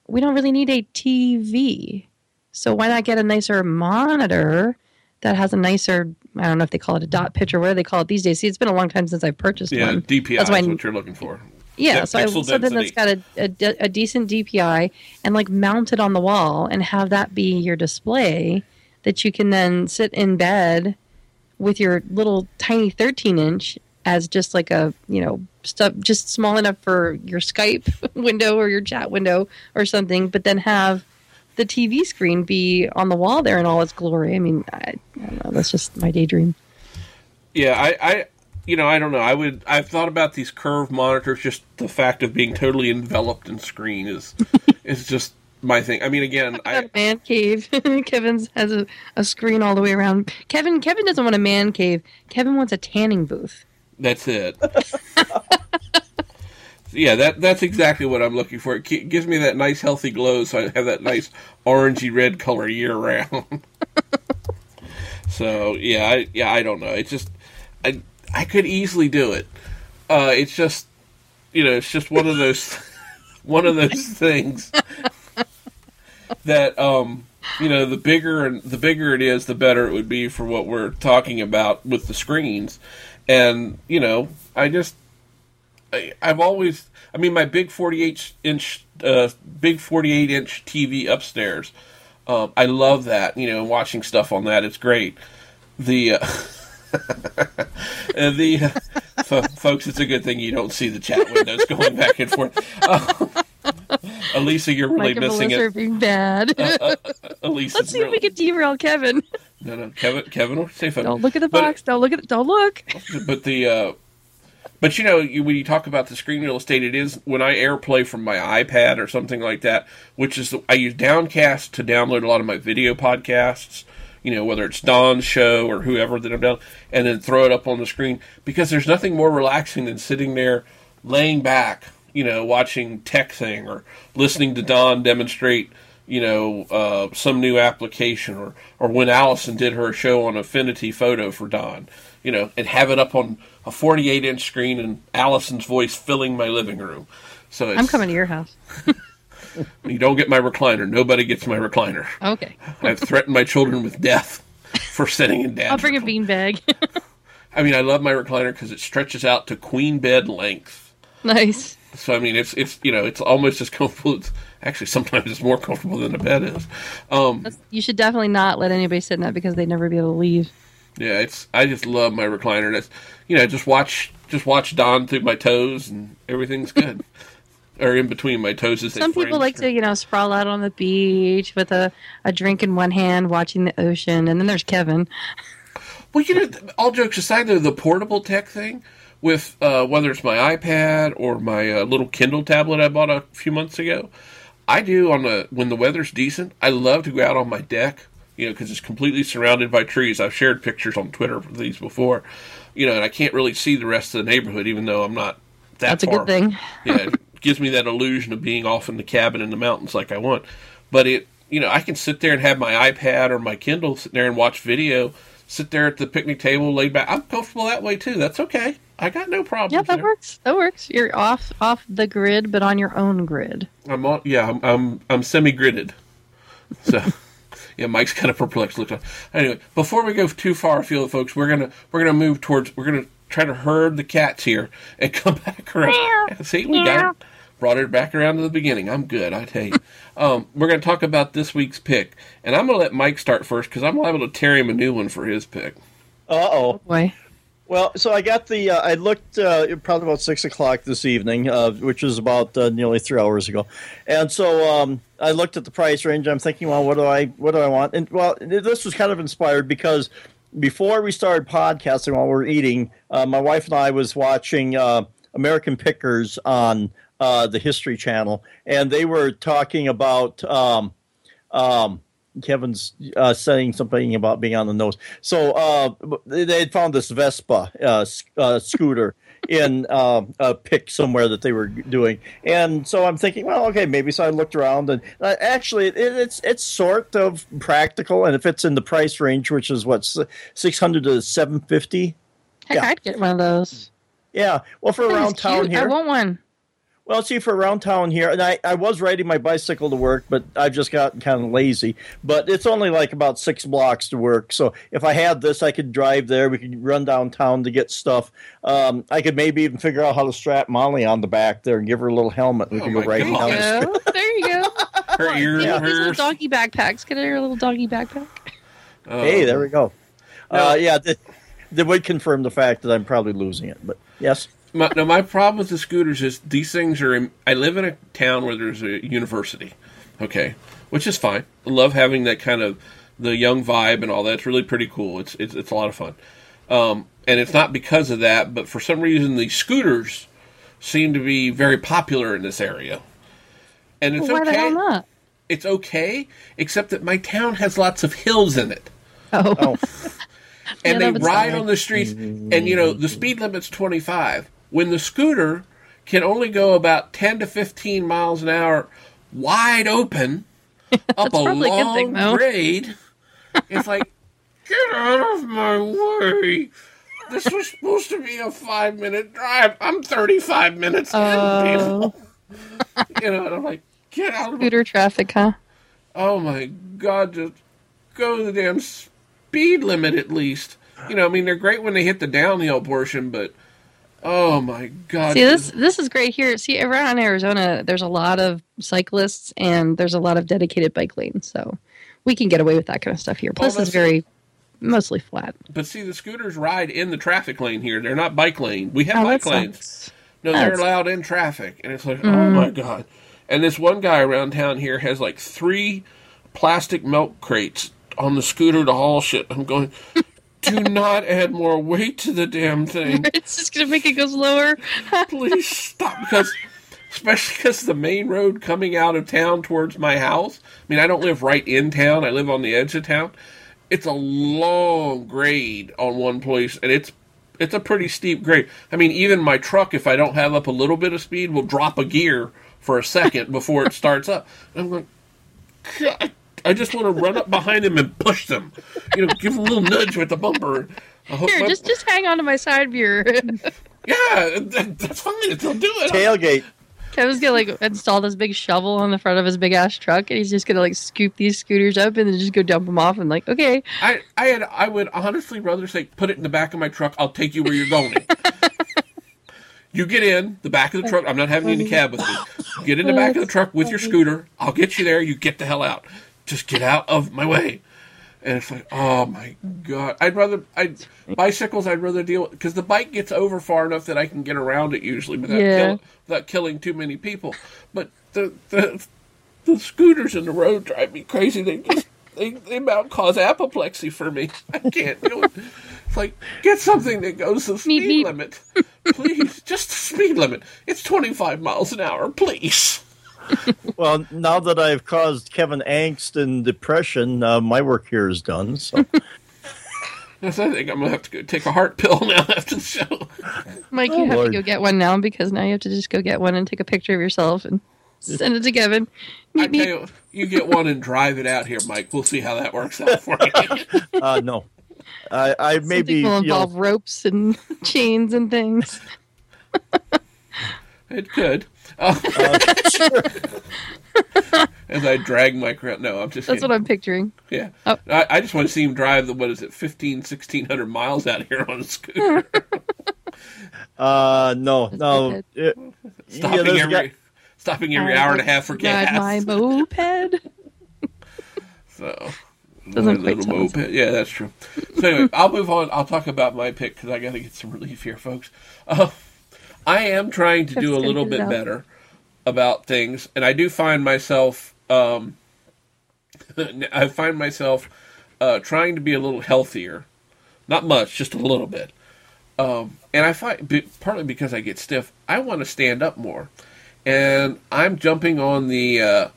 We don't really need a TV, so why not get a nicer monitor that has a nicer? I don't know if they call it a dot pitch or whatever they call it these days. See, it's been a long time since I've purchased yeah, one. Yeah, DPI that's is what you're looking for. Yeah, so I, something that's got a, a, a, decent DPI and like mount it on the wall and have that be your display that you can then sit in bed with your little tiny 13 inch as just like a you know stuff just small enough for your Skype window or your chat window or something, but then have the TV screen be on the wall there in all its glory. I mean, I, I don't know. That's just my daydream. Yeah, I, I you know, I don't know. I would. I've thought about these curved monitors. Just the fact of being totally enveloped in screen is is just my thing. I mean, again, I man cave. Kevin's has a, a screen all the way around. Kevin Kevin doesn't want a man cave. Kevin wants a tanning booth. That's it. yeah, that that's exactly what I'm looking for. It gives me that nice healthy glow, so I have that nice orangey red color year round. so yeah, I, yeah, I don't know. It's just I could easily do it. Uh, it's just, you know, it's just one of those, one of those things that, um, you know, the bigger and the bigger it is, the better it would be for what we're talking about with the screens. And you know, I just, I, have always, I mean, my big forty-eight inch, uh, big forty-eight inch TV upstairs. Um, I love that. You know, watching stuff on that, it's great. The uh, the uh, folks, it's a good thing you don't see the chat windows going back and forth. Uh, Elisa, you're really Mike missing it. Are being bad. uh, uh, Elisa, let's see really... if we can derail Kevin. No, no, Kevin, Kevin, will say. Don't look at the box. But, don't look at. Don't look. But the. Uh, but you know, you, when you talk about the screen real estate, it is when I AirPlay from my iPad or something like that, which is the, I use Downcast to download a lot of my video podcasts you know, whether it's Don's show or whoever that I'm down, and then throw it up on the screen because there's nothing more relaxing than sitting there, laying back, you know, watching Tech Thing or listening to Don demonstrate, you know, uh, some new application or or when Allison did her show on Affinity Photo for Don, you know, and have it up on a 48 inch screen and Allison's voice filling my living room. So I'm coming to your house. you don't get my recliner. Nobody gets my recliner. Okay. I've threatened my children with death for sitting in dad. I'll bring a beanbag. I mean, I love my recliner because it stretches out to queen bed length. Nice. So I mean, it's it's you know it's almost as comfortable. It's actually sometimes it's more comfortable than a bed is. Um, you should definitely not let anybody sit in that because they'd never be able to leave. Yeah, it's I just love my recliner. That's you know just watch just watch Don through my toes and everything's good or in between my toes. As Some people like to, you know, sprawl out on the beach with a, a drink in one hand, watching the ocean, and then there's Kevin. Well, you know, all jokes aside, though, the portable tech thing with uh, whether it's my iPad or my uh, little Kindle tablet I bought a few months ago, I do on the when the weather's decent. I love to go out on my deck, you know, because it's completely surrounded by trees. I've shared pictures on Twitter of these before, you know, and I can't really see the rest of the neighborhood, even though I'm not that That's far. a good thing. yeah, gives me that illusion of being off in the cabin in the mountains like I want. But it, you know, I can sit there and have my iPad or my Kindle sit there and watch video, sit there at the picnic table laid back. I'm comfortable that way too. That's okay. I got no problem. Yeah, that works. That works. You're off off the grid, but on your own grid. I'm on. Yeah, I'm I'm, I'm semi gridded. So. Yeah, Mike's kind of perplexed. Looked on. Anyway, before we go too far afield, folks, we're gonna we're gonna move towards. We're gonna try to herd the cats here and come back around. See, we got it. Brought it back around to the beginning. I'm good, I tell you. um, we're gonna talk about this week's pick, and I'm gonna let Mike start first because I'm liable to tear him a new one for his pick. Uh oh. Boy. Well, so I got the. Uh, I looked uh, probably about six o'clock this evening, uh, which was about uh, nearly three hours ago, and so um, I looked at the price range. I'm thinking, well, what do I what do I want? And well, this was kind of inspired because before we started podcasting while we are eating, uh, my wife and I was watching uh, American Pickers on the History Channel, and they were talking about. Um, um, Kevin's uh, saying something about being on the nose. So uh, they had found this Vespa uh, uh scooter in uh, a pick somewhere that they were doing, and so I'm thinking, well, okay, maybe. So I looked around, and uh, actually, it, it's it's sort of practical, and it fits in the price range, which is what six hundred to seven fifty. Heck, yeah. I'd get one of those. Yeah, well, for around town here, I want one. Well, see, for around town here, and I, I was riding my bicycle to work, but I've just gotten kind of lazy. But it's only like about six blocks to work. So if I had this, I could drive there. We could run downtown to get stuff. Um, I could maybe even figure out how to strap Molly on the back there and give her a little helmet. We oh could go riding God. down the street. There you go. Her ears, yeah. These little doggy backpacks. Get her a little doggy backpack. Oh. Hey, there we go. Uh, yeah, that would confirm the fact that I'm probably losing it. But yes my, now my problem with the scooters is these things are. In, I live in a town where there's a university, okay, which is fine. I love having that kind of the young vibe and all that. It's really pretty cool. It's it's, it's a lot of fun, um, and it's not because of that, but for some reason the scooters seem to be very popular in this area, and it's well, why okay. The hell not? It's okay, except that my town has lots of hills in it. Oh. oh. and yeah, they ride on the streets, and you know the speed limit's twenty five when the scooter can only go about 10 to 15 miles an hour wide open up a long thing, grade. It's like, get out of my way. This was supposed to be a five minute drive. I'm 35 minutes uh... in, people. you know, and I'm like, get out of my Scooter traffic, huh? Oh my God, just go the damn speed limit at least. You know, I mean, they're great when they hit the downhill portion, but Oh my god! See this this is great here. See around Arizona, there's a lot of cyclists and there's a lot of dedicated bike lanes, so we can get away with that kind of stuff here. Plus, it's very mostly flat. But see, the scooters ride in the traffic lane here. They're not bike lane. We have oh, bike lanes. No, they're allowed in traffic, and it's like, mm. oh my god! And this one guy around town here has like three plastic milk crates on the scooter to haul shit. I'm going, do not add more weight to the damn thing. It's just going to make it go slower. Please stop because especially because the main road coming out of town towards my house. I mean, I don't live right in town. I live on the edge of town. It's a long grade on one place, and it's it's a pretty steep grade. I mean, even my truck, if I don't have up a little bit of speed, will drop a gear for a second before it starts up. And I'm like, God I just want to run up behind him and push them. You know, give him a little nudge with the bumper. Here, my... just just hang on to my side mirror. yeah, that, that's fine. They'll do it. Tailgate. Kevin's gonna like install this big shovel on the front of his big ass truck, and he's just gonna like scoop these scooters up and then just go dump them off. And like, okay. I I had I would honestly rather say put it in the back of my truck. I'll take you where you're going. you get in the back of the truck. I'm not having you in the cab with me. Get in the back of the truck with your scooter. I'll get you there. You get the hell out just get out of my way. And it's like, oh my god! I'd rather I bicycles. I'd rather deal because the bike gets over far enough that I can get around it usually without yeah. kill, without killing too many people. But the the the scooters in the road drive me crazy. They just they they about cause apoplexy for me. I can't do it. It's like get something that goes the speed limit, please. just the speed limit. It's twenty five miles an hour, please well, now that I've caused Kevin angst and depression, uh, my work here is done. So. Yes, I think I'm gonna have to go take a heart pill now after the show. Mike, you oh, have Lord. to go get one now because now you have to just go get one and take a picture of yourself and send it to Kevin. Meet I tell you, you get one and drive it out here, Mike. We'll see how that works out for you. uh, no. I, I Some maybe people you know, involve ropes and chains and things. It could. Uh, As I drag my crown. No, I'm just That's kidding. what I'm picturing. Yeah. Oh. I, I just want to see him drive the, what is it, 15, 1600 miles out here on a scooter. uh, no, no. it- stopping yeah, every got- stopping every hour and a half for Ride gas. my moped. So Doesn't my quite little sound moped. Yeah, that's true. So anyway, I'll move on. I'll talk about my pick because I got to get some relief here, folks. Uh, I am trying to do a little get it bit out. better about things, and I do find myself. Um, I find myself uh, trying to be a little healthier. Not much, just a little bit. Um, and I find partly because I get stiff, I want to stand up more, and I'm jumping on the uh,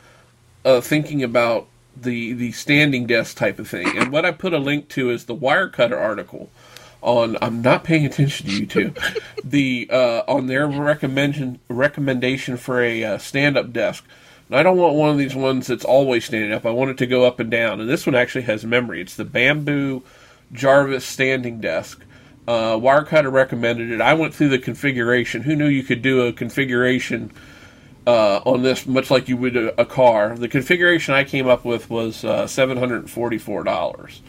uh, thinking about the the standing desk type of thing. And what I put a link to is the Wirecutter article on. I'm not paying attention to you two. the uh, on their recommendation recommendation for a uh, stand up desk. And I don't want one of these ones that's always standing up. I want it to go up and down. And this one actually has memory. It's the Bamboo Jarvis standing desk. Uh, Wirecutter recommended it. I went through the configuration. Who knew you could do a configuration uh, on this, much like you would a, a car. The configuration I came up with was uh, seven hundred and forty-four dollars.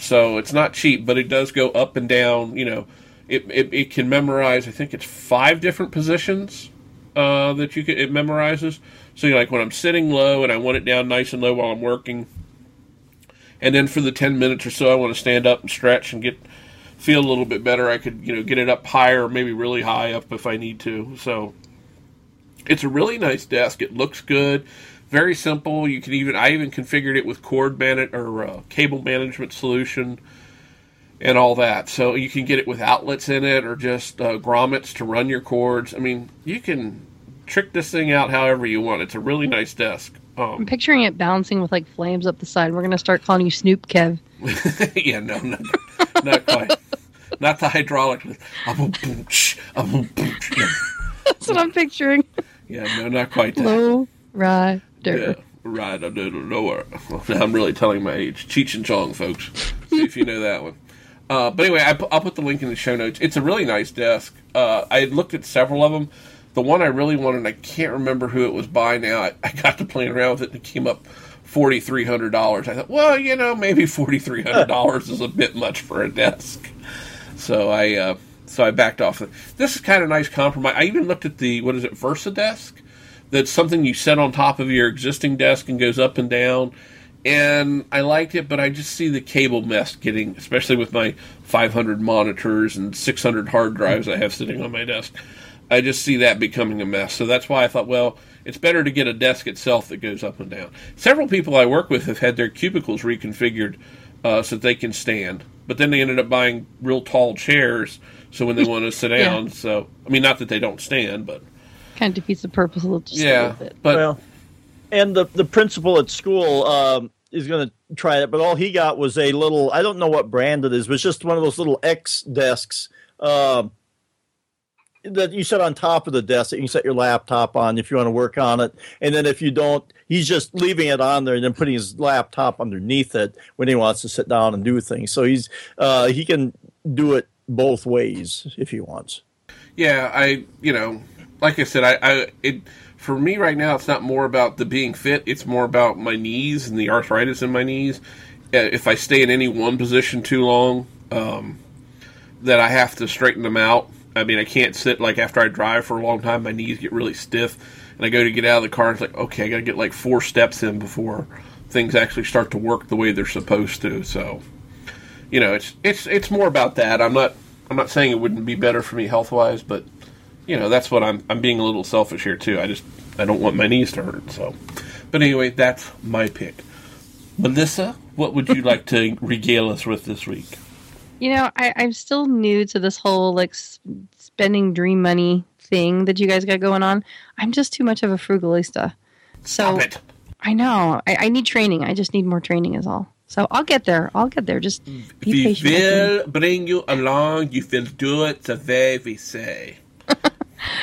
So it's not cheap, but it does go up and down. You know, it it, it can memorize. I think it's five different positions uh, that you can, it memorizes. So like when I'm sitting low and I want it down nice and low while I'm working, and then for the ten minutes or so I want to stand up and stretch and get feel a little bit better. I could you know get it up higher, maybe really high up if I need to. So it's a really nice desk. It looks good. Very simple. You can even I even configured it with cord manage or uh, cable management solution and all that. So you can get it with outlets in it or just uh, grommets to run your cords. I mean, you can trick this thing out however you want. It's a really nice desk. I'm Um, picturing it bouncing with like flames up the side. We're gonna start calling you Snoop Kev. yeah, no, not, not quite. Not the hydraulic. Yeah, That's what I'm picturing. yeah, no, not quite that. Low rider. Yeah, right under the. Now I'm really telling my age. Cheech and Chong, folks. See if you know that one. Uh, but anyway, I'll put the link in the show notes. It's a really nice desk. Uh, I had looked at several of them. The one I really wanted, I can't remember who it was by now. I, I got to playing around with it and it came up forty three hundred dollars. I thought, well, you know, maybe forty three hundred dollars is a bit much for a desk. So I uh, so I backed off. This is kind of nice compromise. I even looked at the what is it, VersaDesk? That's something you set on top of your existing desk and goes up and down. And I liked it, but I just see the cable mess getting, especially with my 500 monitors and 600 hard drives I have sitting on my desk. I just see that becoming a mess. So that's why I thought, well, it's better to get a desk itself that goes up and down. Several people I work with have had their cubicles reconfigured uh, so that they can stand, but then they ended up buying real tall chairs so when they want to sit down. So I mean, not that they don't stand, but Kind of defeats the purpose a little, just a yeah, little bit. but well, and the the principal at school um, is going to try it, but all he got was a little. I don't know what brand it is, but it's just one of those little X desks um, that you set on top of the desk that you can set your laptop on if you want to work on it. And then if you don't, he's just leaving it on there and then putting his laptop underneath it when he wants to sit down and do things. So he's uh, he can do it both ways if he wants. yeah, I you know, like I said, I, I it for me right now, it's not more about the being fit. It's more about my knees and the arthritis in my knees. Uh, If I stay in any one position too long, um, that I have to straighten them out. I mean, I can't sit like after I drive for a long time. My knees get really stiff, and I go to get out of the car. And it's like, okay, I got to get like four steps in before things actually start to work the way they're supposed to. So, you know, it's it's it's more about that. I'm not I'm not saying it wouldn't be better for me health wise, but you know, that's what I'm I'm being a little selfish here too. I just I don't want my knees to hurt. So, but anyway, that's my pick. Melissa, what would you like to regale us with this week? You know, I, I'm still new to this whole like s- spending dream money thing that you guys got going on. I'm just too much of a frugalista. So Stop it. I know I, I need training. I just need more training, is all. So I'll get there. I'll get there. Just be We patient. with me. will bring you along. You will do it the way we say.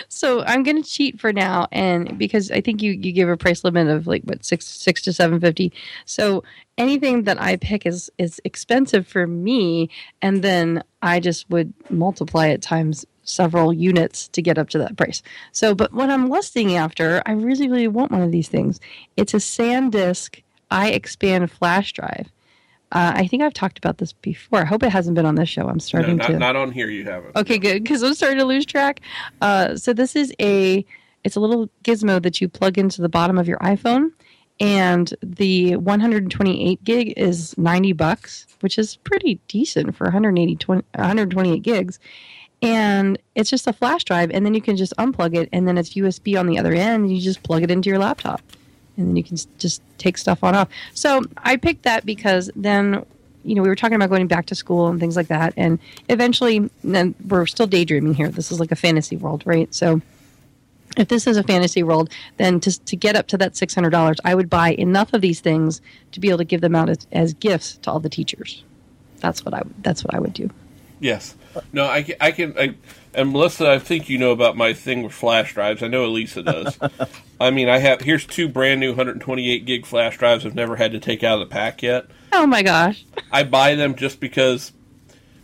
So I'm going to cheat for now, and because I think you you give a price limit of like what six six to seven fifty. So anything that I pick is is expensive for me, and then I just would multiply it times several units to get up to that price. So, but what I'm lusting after, I really really want one of these things. It's a SanDisk iXpand flash drive. Uh, I think I've talked about this before. I hope it hasn't been on this show. I'm No, starting not, to. not on here. You haven't. Okay, good. Because I'm starting to lose track. Uh, so this is a it's a little gizmo that you plug into the bottom of your iPhone, and the 128 gig is 90 bucks, which is pretty decent for 180 20, 128 gigs. And it's just a flash drive, and then you can just unplug it, and then it's USB on the other end. And you just plug it into your laptop, and then you can just take stuff on off. So I picked that because then you know, we were talking about going back to school and things like that. And eventually, then we're still daydreaming here. This is like a fantasy world, right? So if this is a fantasy world, then to, to get up to that $600, I would buy enough of these things to be able to give them out as, as gifts to all the teachers. That's what I that's what I would do. Yes. No, I can. I can I, and Melissa, I think you know about my thing with flash drives. I know Elisa does. I mean, I have here's two brand new 128 gig flash drives. I've never had to take out of the pack yet. Oh my gosh. I buy them just because,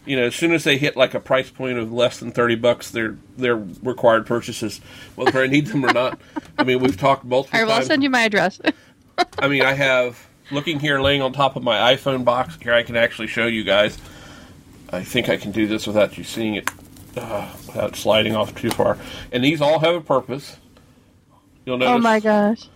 you know, as soon as they hit like a price point of less than 30 bucks, they're they're required purchases, whether I need them or not. I mean, we've talked multiple All right, well, I'll send you my address. I mean, I have looking here, laying on top of my iPhone box. Here, I can actually show you guys. I think I can do this without you seeing it, uh, without sliding off too far. And these all have a purpose. You'll notice. oh my gosh.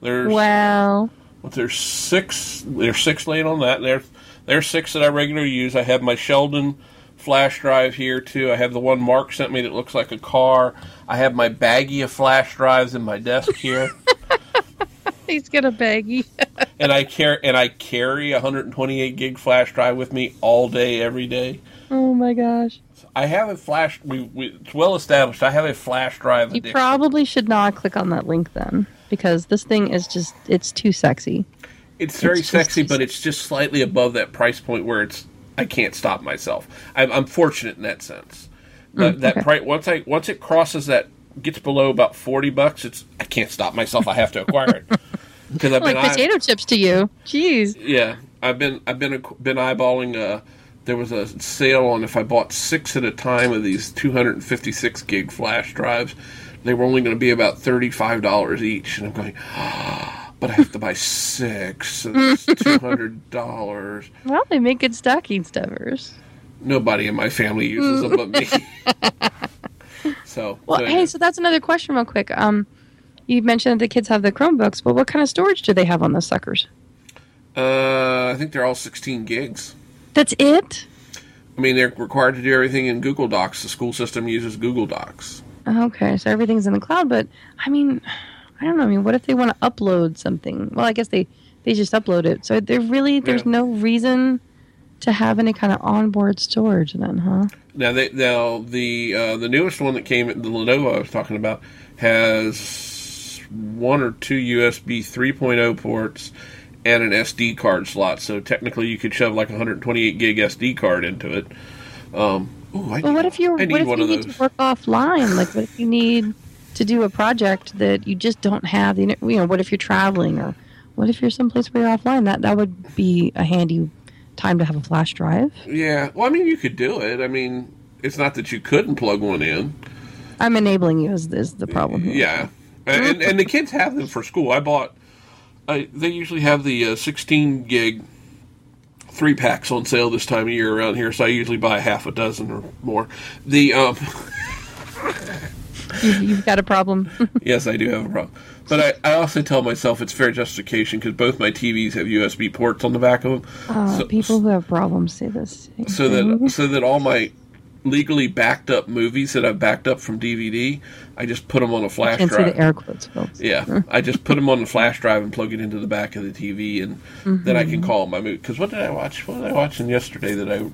There's Wow. there's six. There's six laying on that. And there's there's six that I regularly use. I have my Sheldon flash drive here too. I have the one Mark sent me that looks like a car. I have my baggie of flash drives in my desk here. He's got a baggie. And I carry and I carry a 128 gig flash drive with me all day, every day. oh my gosh. I have a flash. We, we it's well established. I have a flash drive. You addiction. probably should not click on that link then, because this thing is just, it's too sexy. it's very it's just- sexy, but it's just slightly above that price point where it's I can't stop myself. I'm, I'm fortunate in that sense. Mm, but that okay. price once I once it crosses that gets below about 40 bucks, it's I can't stop myself. I have to acquire it because I've Like been eye- potato chips to you. Jeez. Yeah, I've been I've been been eyeballing. Uh, there was a sale on if I bought six at a time of these 256 gig flash drives, they were only going to be about thirty five dollars each, and I'm going, but I have to buy six. So two hundred dollars. Well, they make good stocking stuffers. Nobody in my family uses them but me. so, Well, so hey, so that's another question, real quick. Um, you mentioned that the kids have the Chromebooks, but what kind of storage do they have on those suckers? uh, I think they're all 16 gigs. That's it. I mean, they're required to do everything in Google Docs. The school system uses Google Docs. Okay, so everything's in the cloud, but I mean, I don't know. I mean, what if they want to upload something? Well, I guess they they just upload it. So there really there's Yeah. no reason to have any kind of onboard storage then, huh? Now, they, now the uh, the newest one that came, the Lenovo I was talking about, has one or two USB 3.0 ports and an SD card slot. So technically, you could shove like a 128 gig SD card into it. Um, ooh, I Well, need- what if you're I what if you need to work offline? Like, what if you need to do a project that you just don't have? The, you know, what if you're traveling, or what if you're someplace where you're offline? That that would be a handy time to have a flash drive. Yeah, well, I mean, you could do it. I mean, it's not that you couldn't plug one in. I'm enabling you is, is the problem here. Yeah, and and the kids have them for school. I bought. I they usually have the uh, 16 gig three packs on sale this time of year around here, so I usually buy half a dozen or more. The um, You, you've got a problem. yes, I do have a problem, but I, I also tell myself it's fair justification because both my TVs have USB ports on the back of them. Uh, So- people who have problems say this. so that so that all my legally backed up movies that I've backed up from DVD, I just put them on a flash can't see drive. the air quotes, folks. Yeah, I just put them on the flash drive and plug it into the back of the TV, and then I can call my movie. Because what did I watch? What was I watching yesterday? That I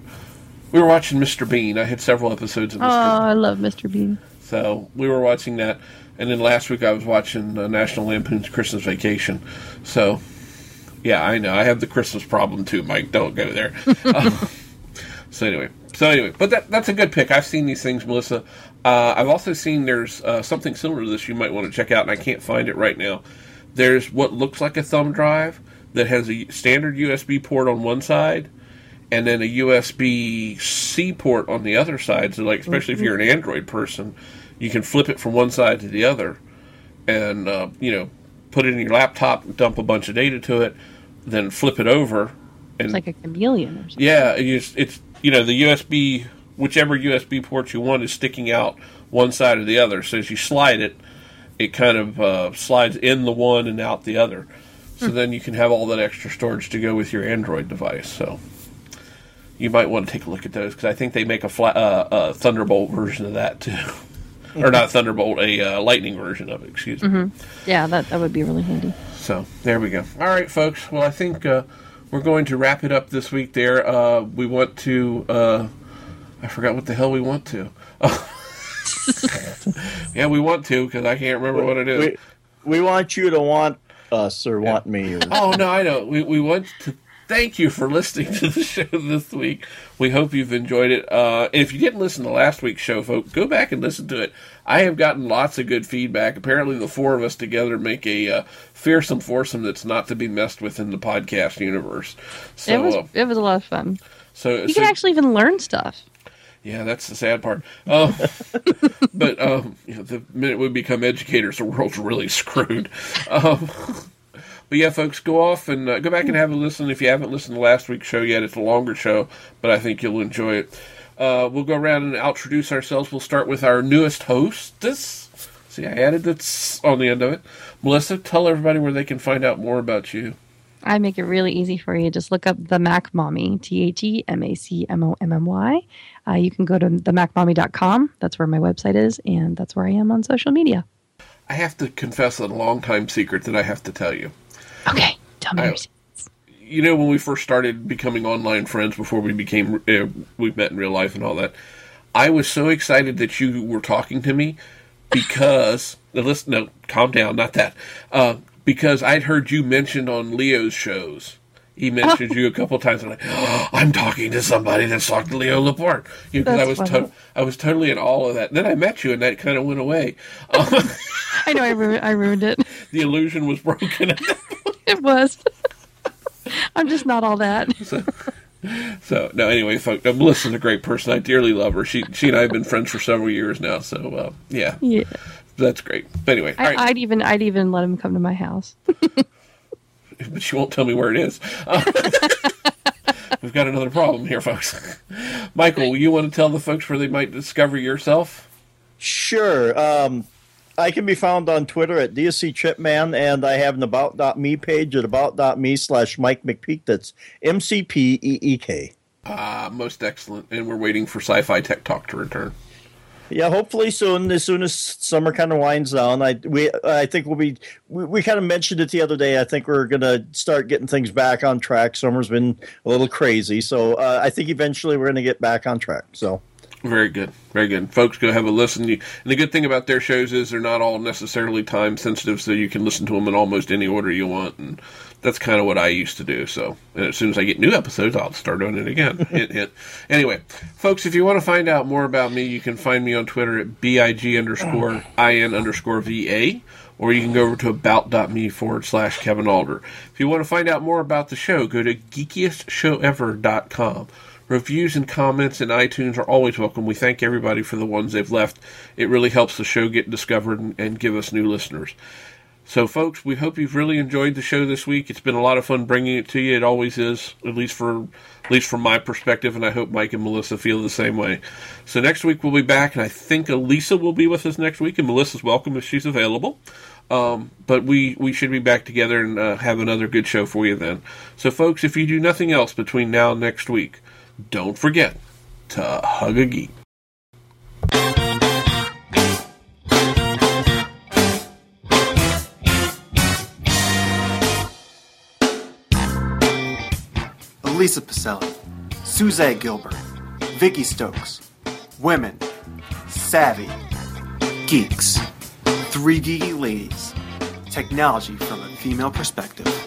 we were watching Mr. Bean. I had several episodes of Mr. Oh, Mr. I love Mr. Bean. So we were watching that, and then last week I was watching uh, National Lampoon's Christmas Vacation. So yeah, I know I have the Christmas problem too, Mike. Don't go there. Uh, so anyway, so anyway, but that that's a good pick. I've seen these things, Melissa. Uh, I've also seen there's uh, something similar to this you might want to check out, and I can't find it right now. There's what looks like a thumb drive that has a standard USB port on one side, and then a USB C port on the other side. So, like, especially if you're an Android person, you can flip it from one side to the other, and uh, you know, put it in your laptop, dump a bunch of data to it, then flip it over, and It's like a chameleon or something. yeah, it's, it's you know the USB, whichever USB port you want is sticking out one side or the other. So as you slide it, it kind of uh, slides in the one and out the other. So then you can have all that extra storage to go with your Android device. So you might want to take a look at those because I think they make a, fla- uh, a Thunderbolt version of that too, or not Thunderbolt, a uh, Lightning version of it. Excuse me. Yeah, that, that would be really handy. So there we go. All right, folks. Well, I think uh, we're going to wrap it up this week. There, uh, we want to. Uh, I forgot what the hell we want to. yeah, we want to because I can't remember what it is. We, we want you to want us or want me. Or, Oh no, I know. We we want to thank you for listening to the show this week. We hope you've enjoyed it. Uh, if you didn't listen to last week's show, folks, go back and listen to it. I have gotten lots of good feedback. Apparently, the four of us together make a uh, fearsome foursome that's not to be messed with in the podcast universe. So, it was uh, it was a lot of fun. so, You so can actually even learn stuff. yeah, that's the sad part. Um, but um, you know, the minute we become educators, the world's really screwed. Um, but yeah, folks, go off and uh, go back and have a listen. If you haven't listened to last week's show yet, it's a longer show, but I think you'll enjoy it. Uh, we'll go around and introduce ourselves. We'll start with our newest hostess. See, I added that's on the end of it. Melissa, tell everybody where they can find out more about you. I make it really easy for you. Just look up the Mac Mommy, T H E M A C M O M M Y. Uh, you can go to themacmommy.com. That's where my website is, and that's where I am on social media. I have to confess a long time secret that I have to tell you. Okay, tell me. I-. you know when we first started becoming online friends before we became uh, we met in real life and all that i was so excited that you were talking to me because now listen no calm down not that uh, because i'd heard you mentioned on leo's shows he mentioned you a couple times. I'm like, oh, I'm talking to somebody that's talked to Leo Laporte. You know, I was to- I was totally in all of that. Then I met you, and that kind of went away. I know I, ru- I ruined it. the illusion was broken. it was. I'm just not all that. So no, anyway, folks, uh, Melissa's a great person. I dearly love her. She she and I have been friends for several years now. So uh, yeah, Yeah, that's great. But anyway, all I, right, I'd even I'd even let him come to my house. but she won't tell me where it is. Uh, we've got another problem here, folks. Michael, you want to tell the folks where they might discover yourself? Sure. Um, I can be found on Twitter at DSC Chipman, and I have an about.me page at about.me slash Mike McPeek. That's M C P E E K. Ah, most excellent. And we're waiting for Sci-Fi Tech Talk to return. Yeah, hopefully soon. As soon as summer kind of winds down, I we I think we'll be. We, we kind of mentioned it the other day. I think we're gonna start getting things back on track. Summer's been a little crazy, so uh, I think eventually we're gonna get back on track. So Very good, very good. Folks, go have a listen. And the good thing about their shows is they're not all necessarily time sensitive, so you can listen to them in almost any order you want. And that's kind of what I used to do. So and as soon as I get new episodes, I'll start doing it again. Anyway, folks, if you want to find out more about me, you can find me on Twitter at big underscore in underscore va. Or you can go over to about.me forward slash Kevin Alder. If you want to find out more about the show, go to geekiestshowever.com. Reviews and comments in iTunes are always welcome. We thank everybody for the ones they've left. It really helps the show get discovered and, and give us new listeners. So, folks, we hope you've really enjoyed the show this week. It's been a lot of fun bringing it to you. It always is, at least for at least from my perspective, and I hope Mike and Melissa feel the same way. So next week we'll be back, and I think Elisa will be with us next week, and Melissa's welcome if she's available. Um, but we we should be back together and uh, have another good show for you then. So, folks, if you do nothing else between now and next week, don't forget to hug a geek. Elisa Pacelli, Suzette Gilbert, Vicky Stokes, Women, Savvy, Geeks, Three Geeky Ladies, Technology from a Female Perspective.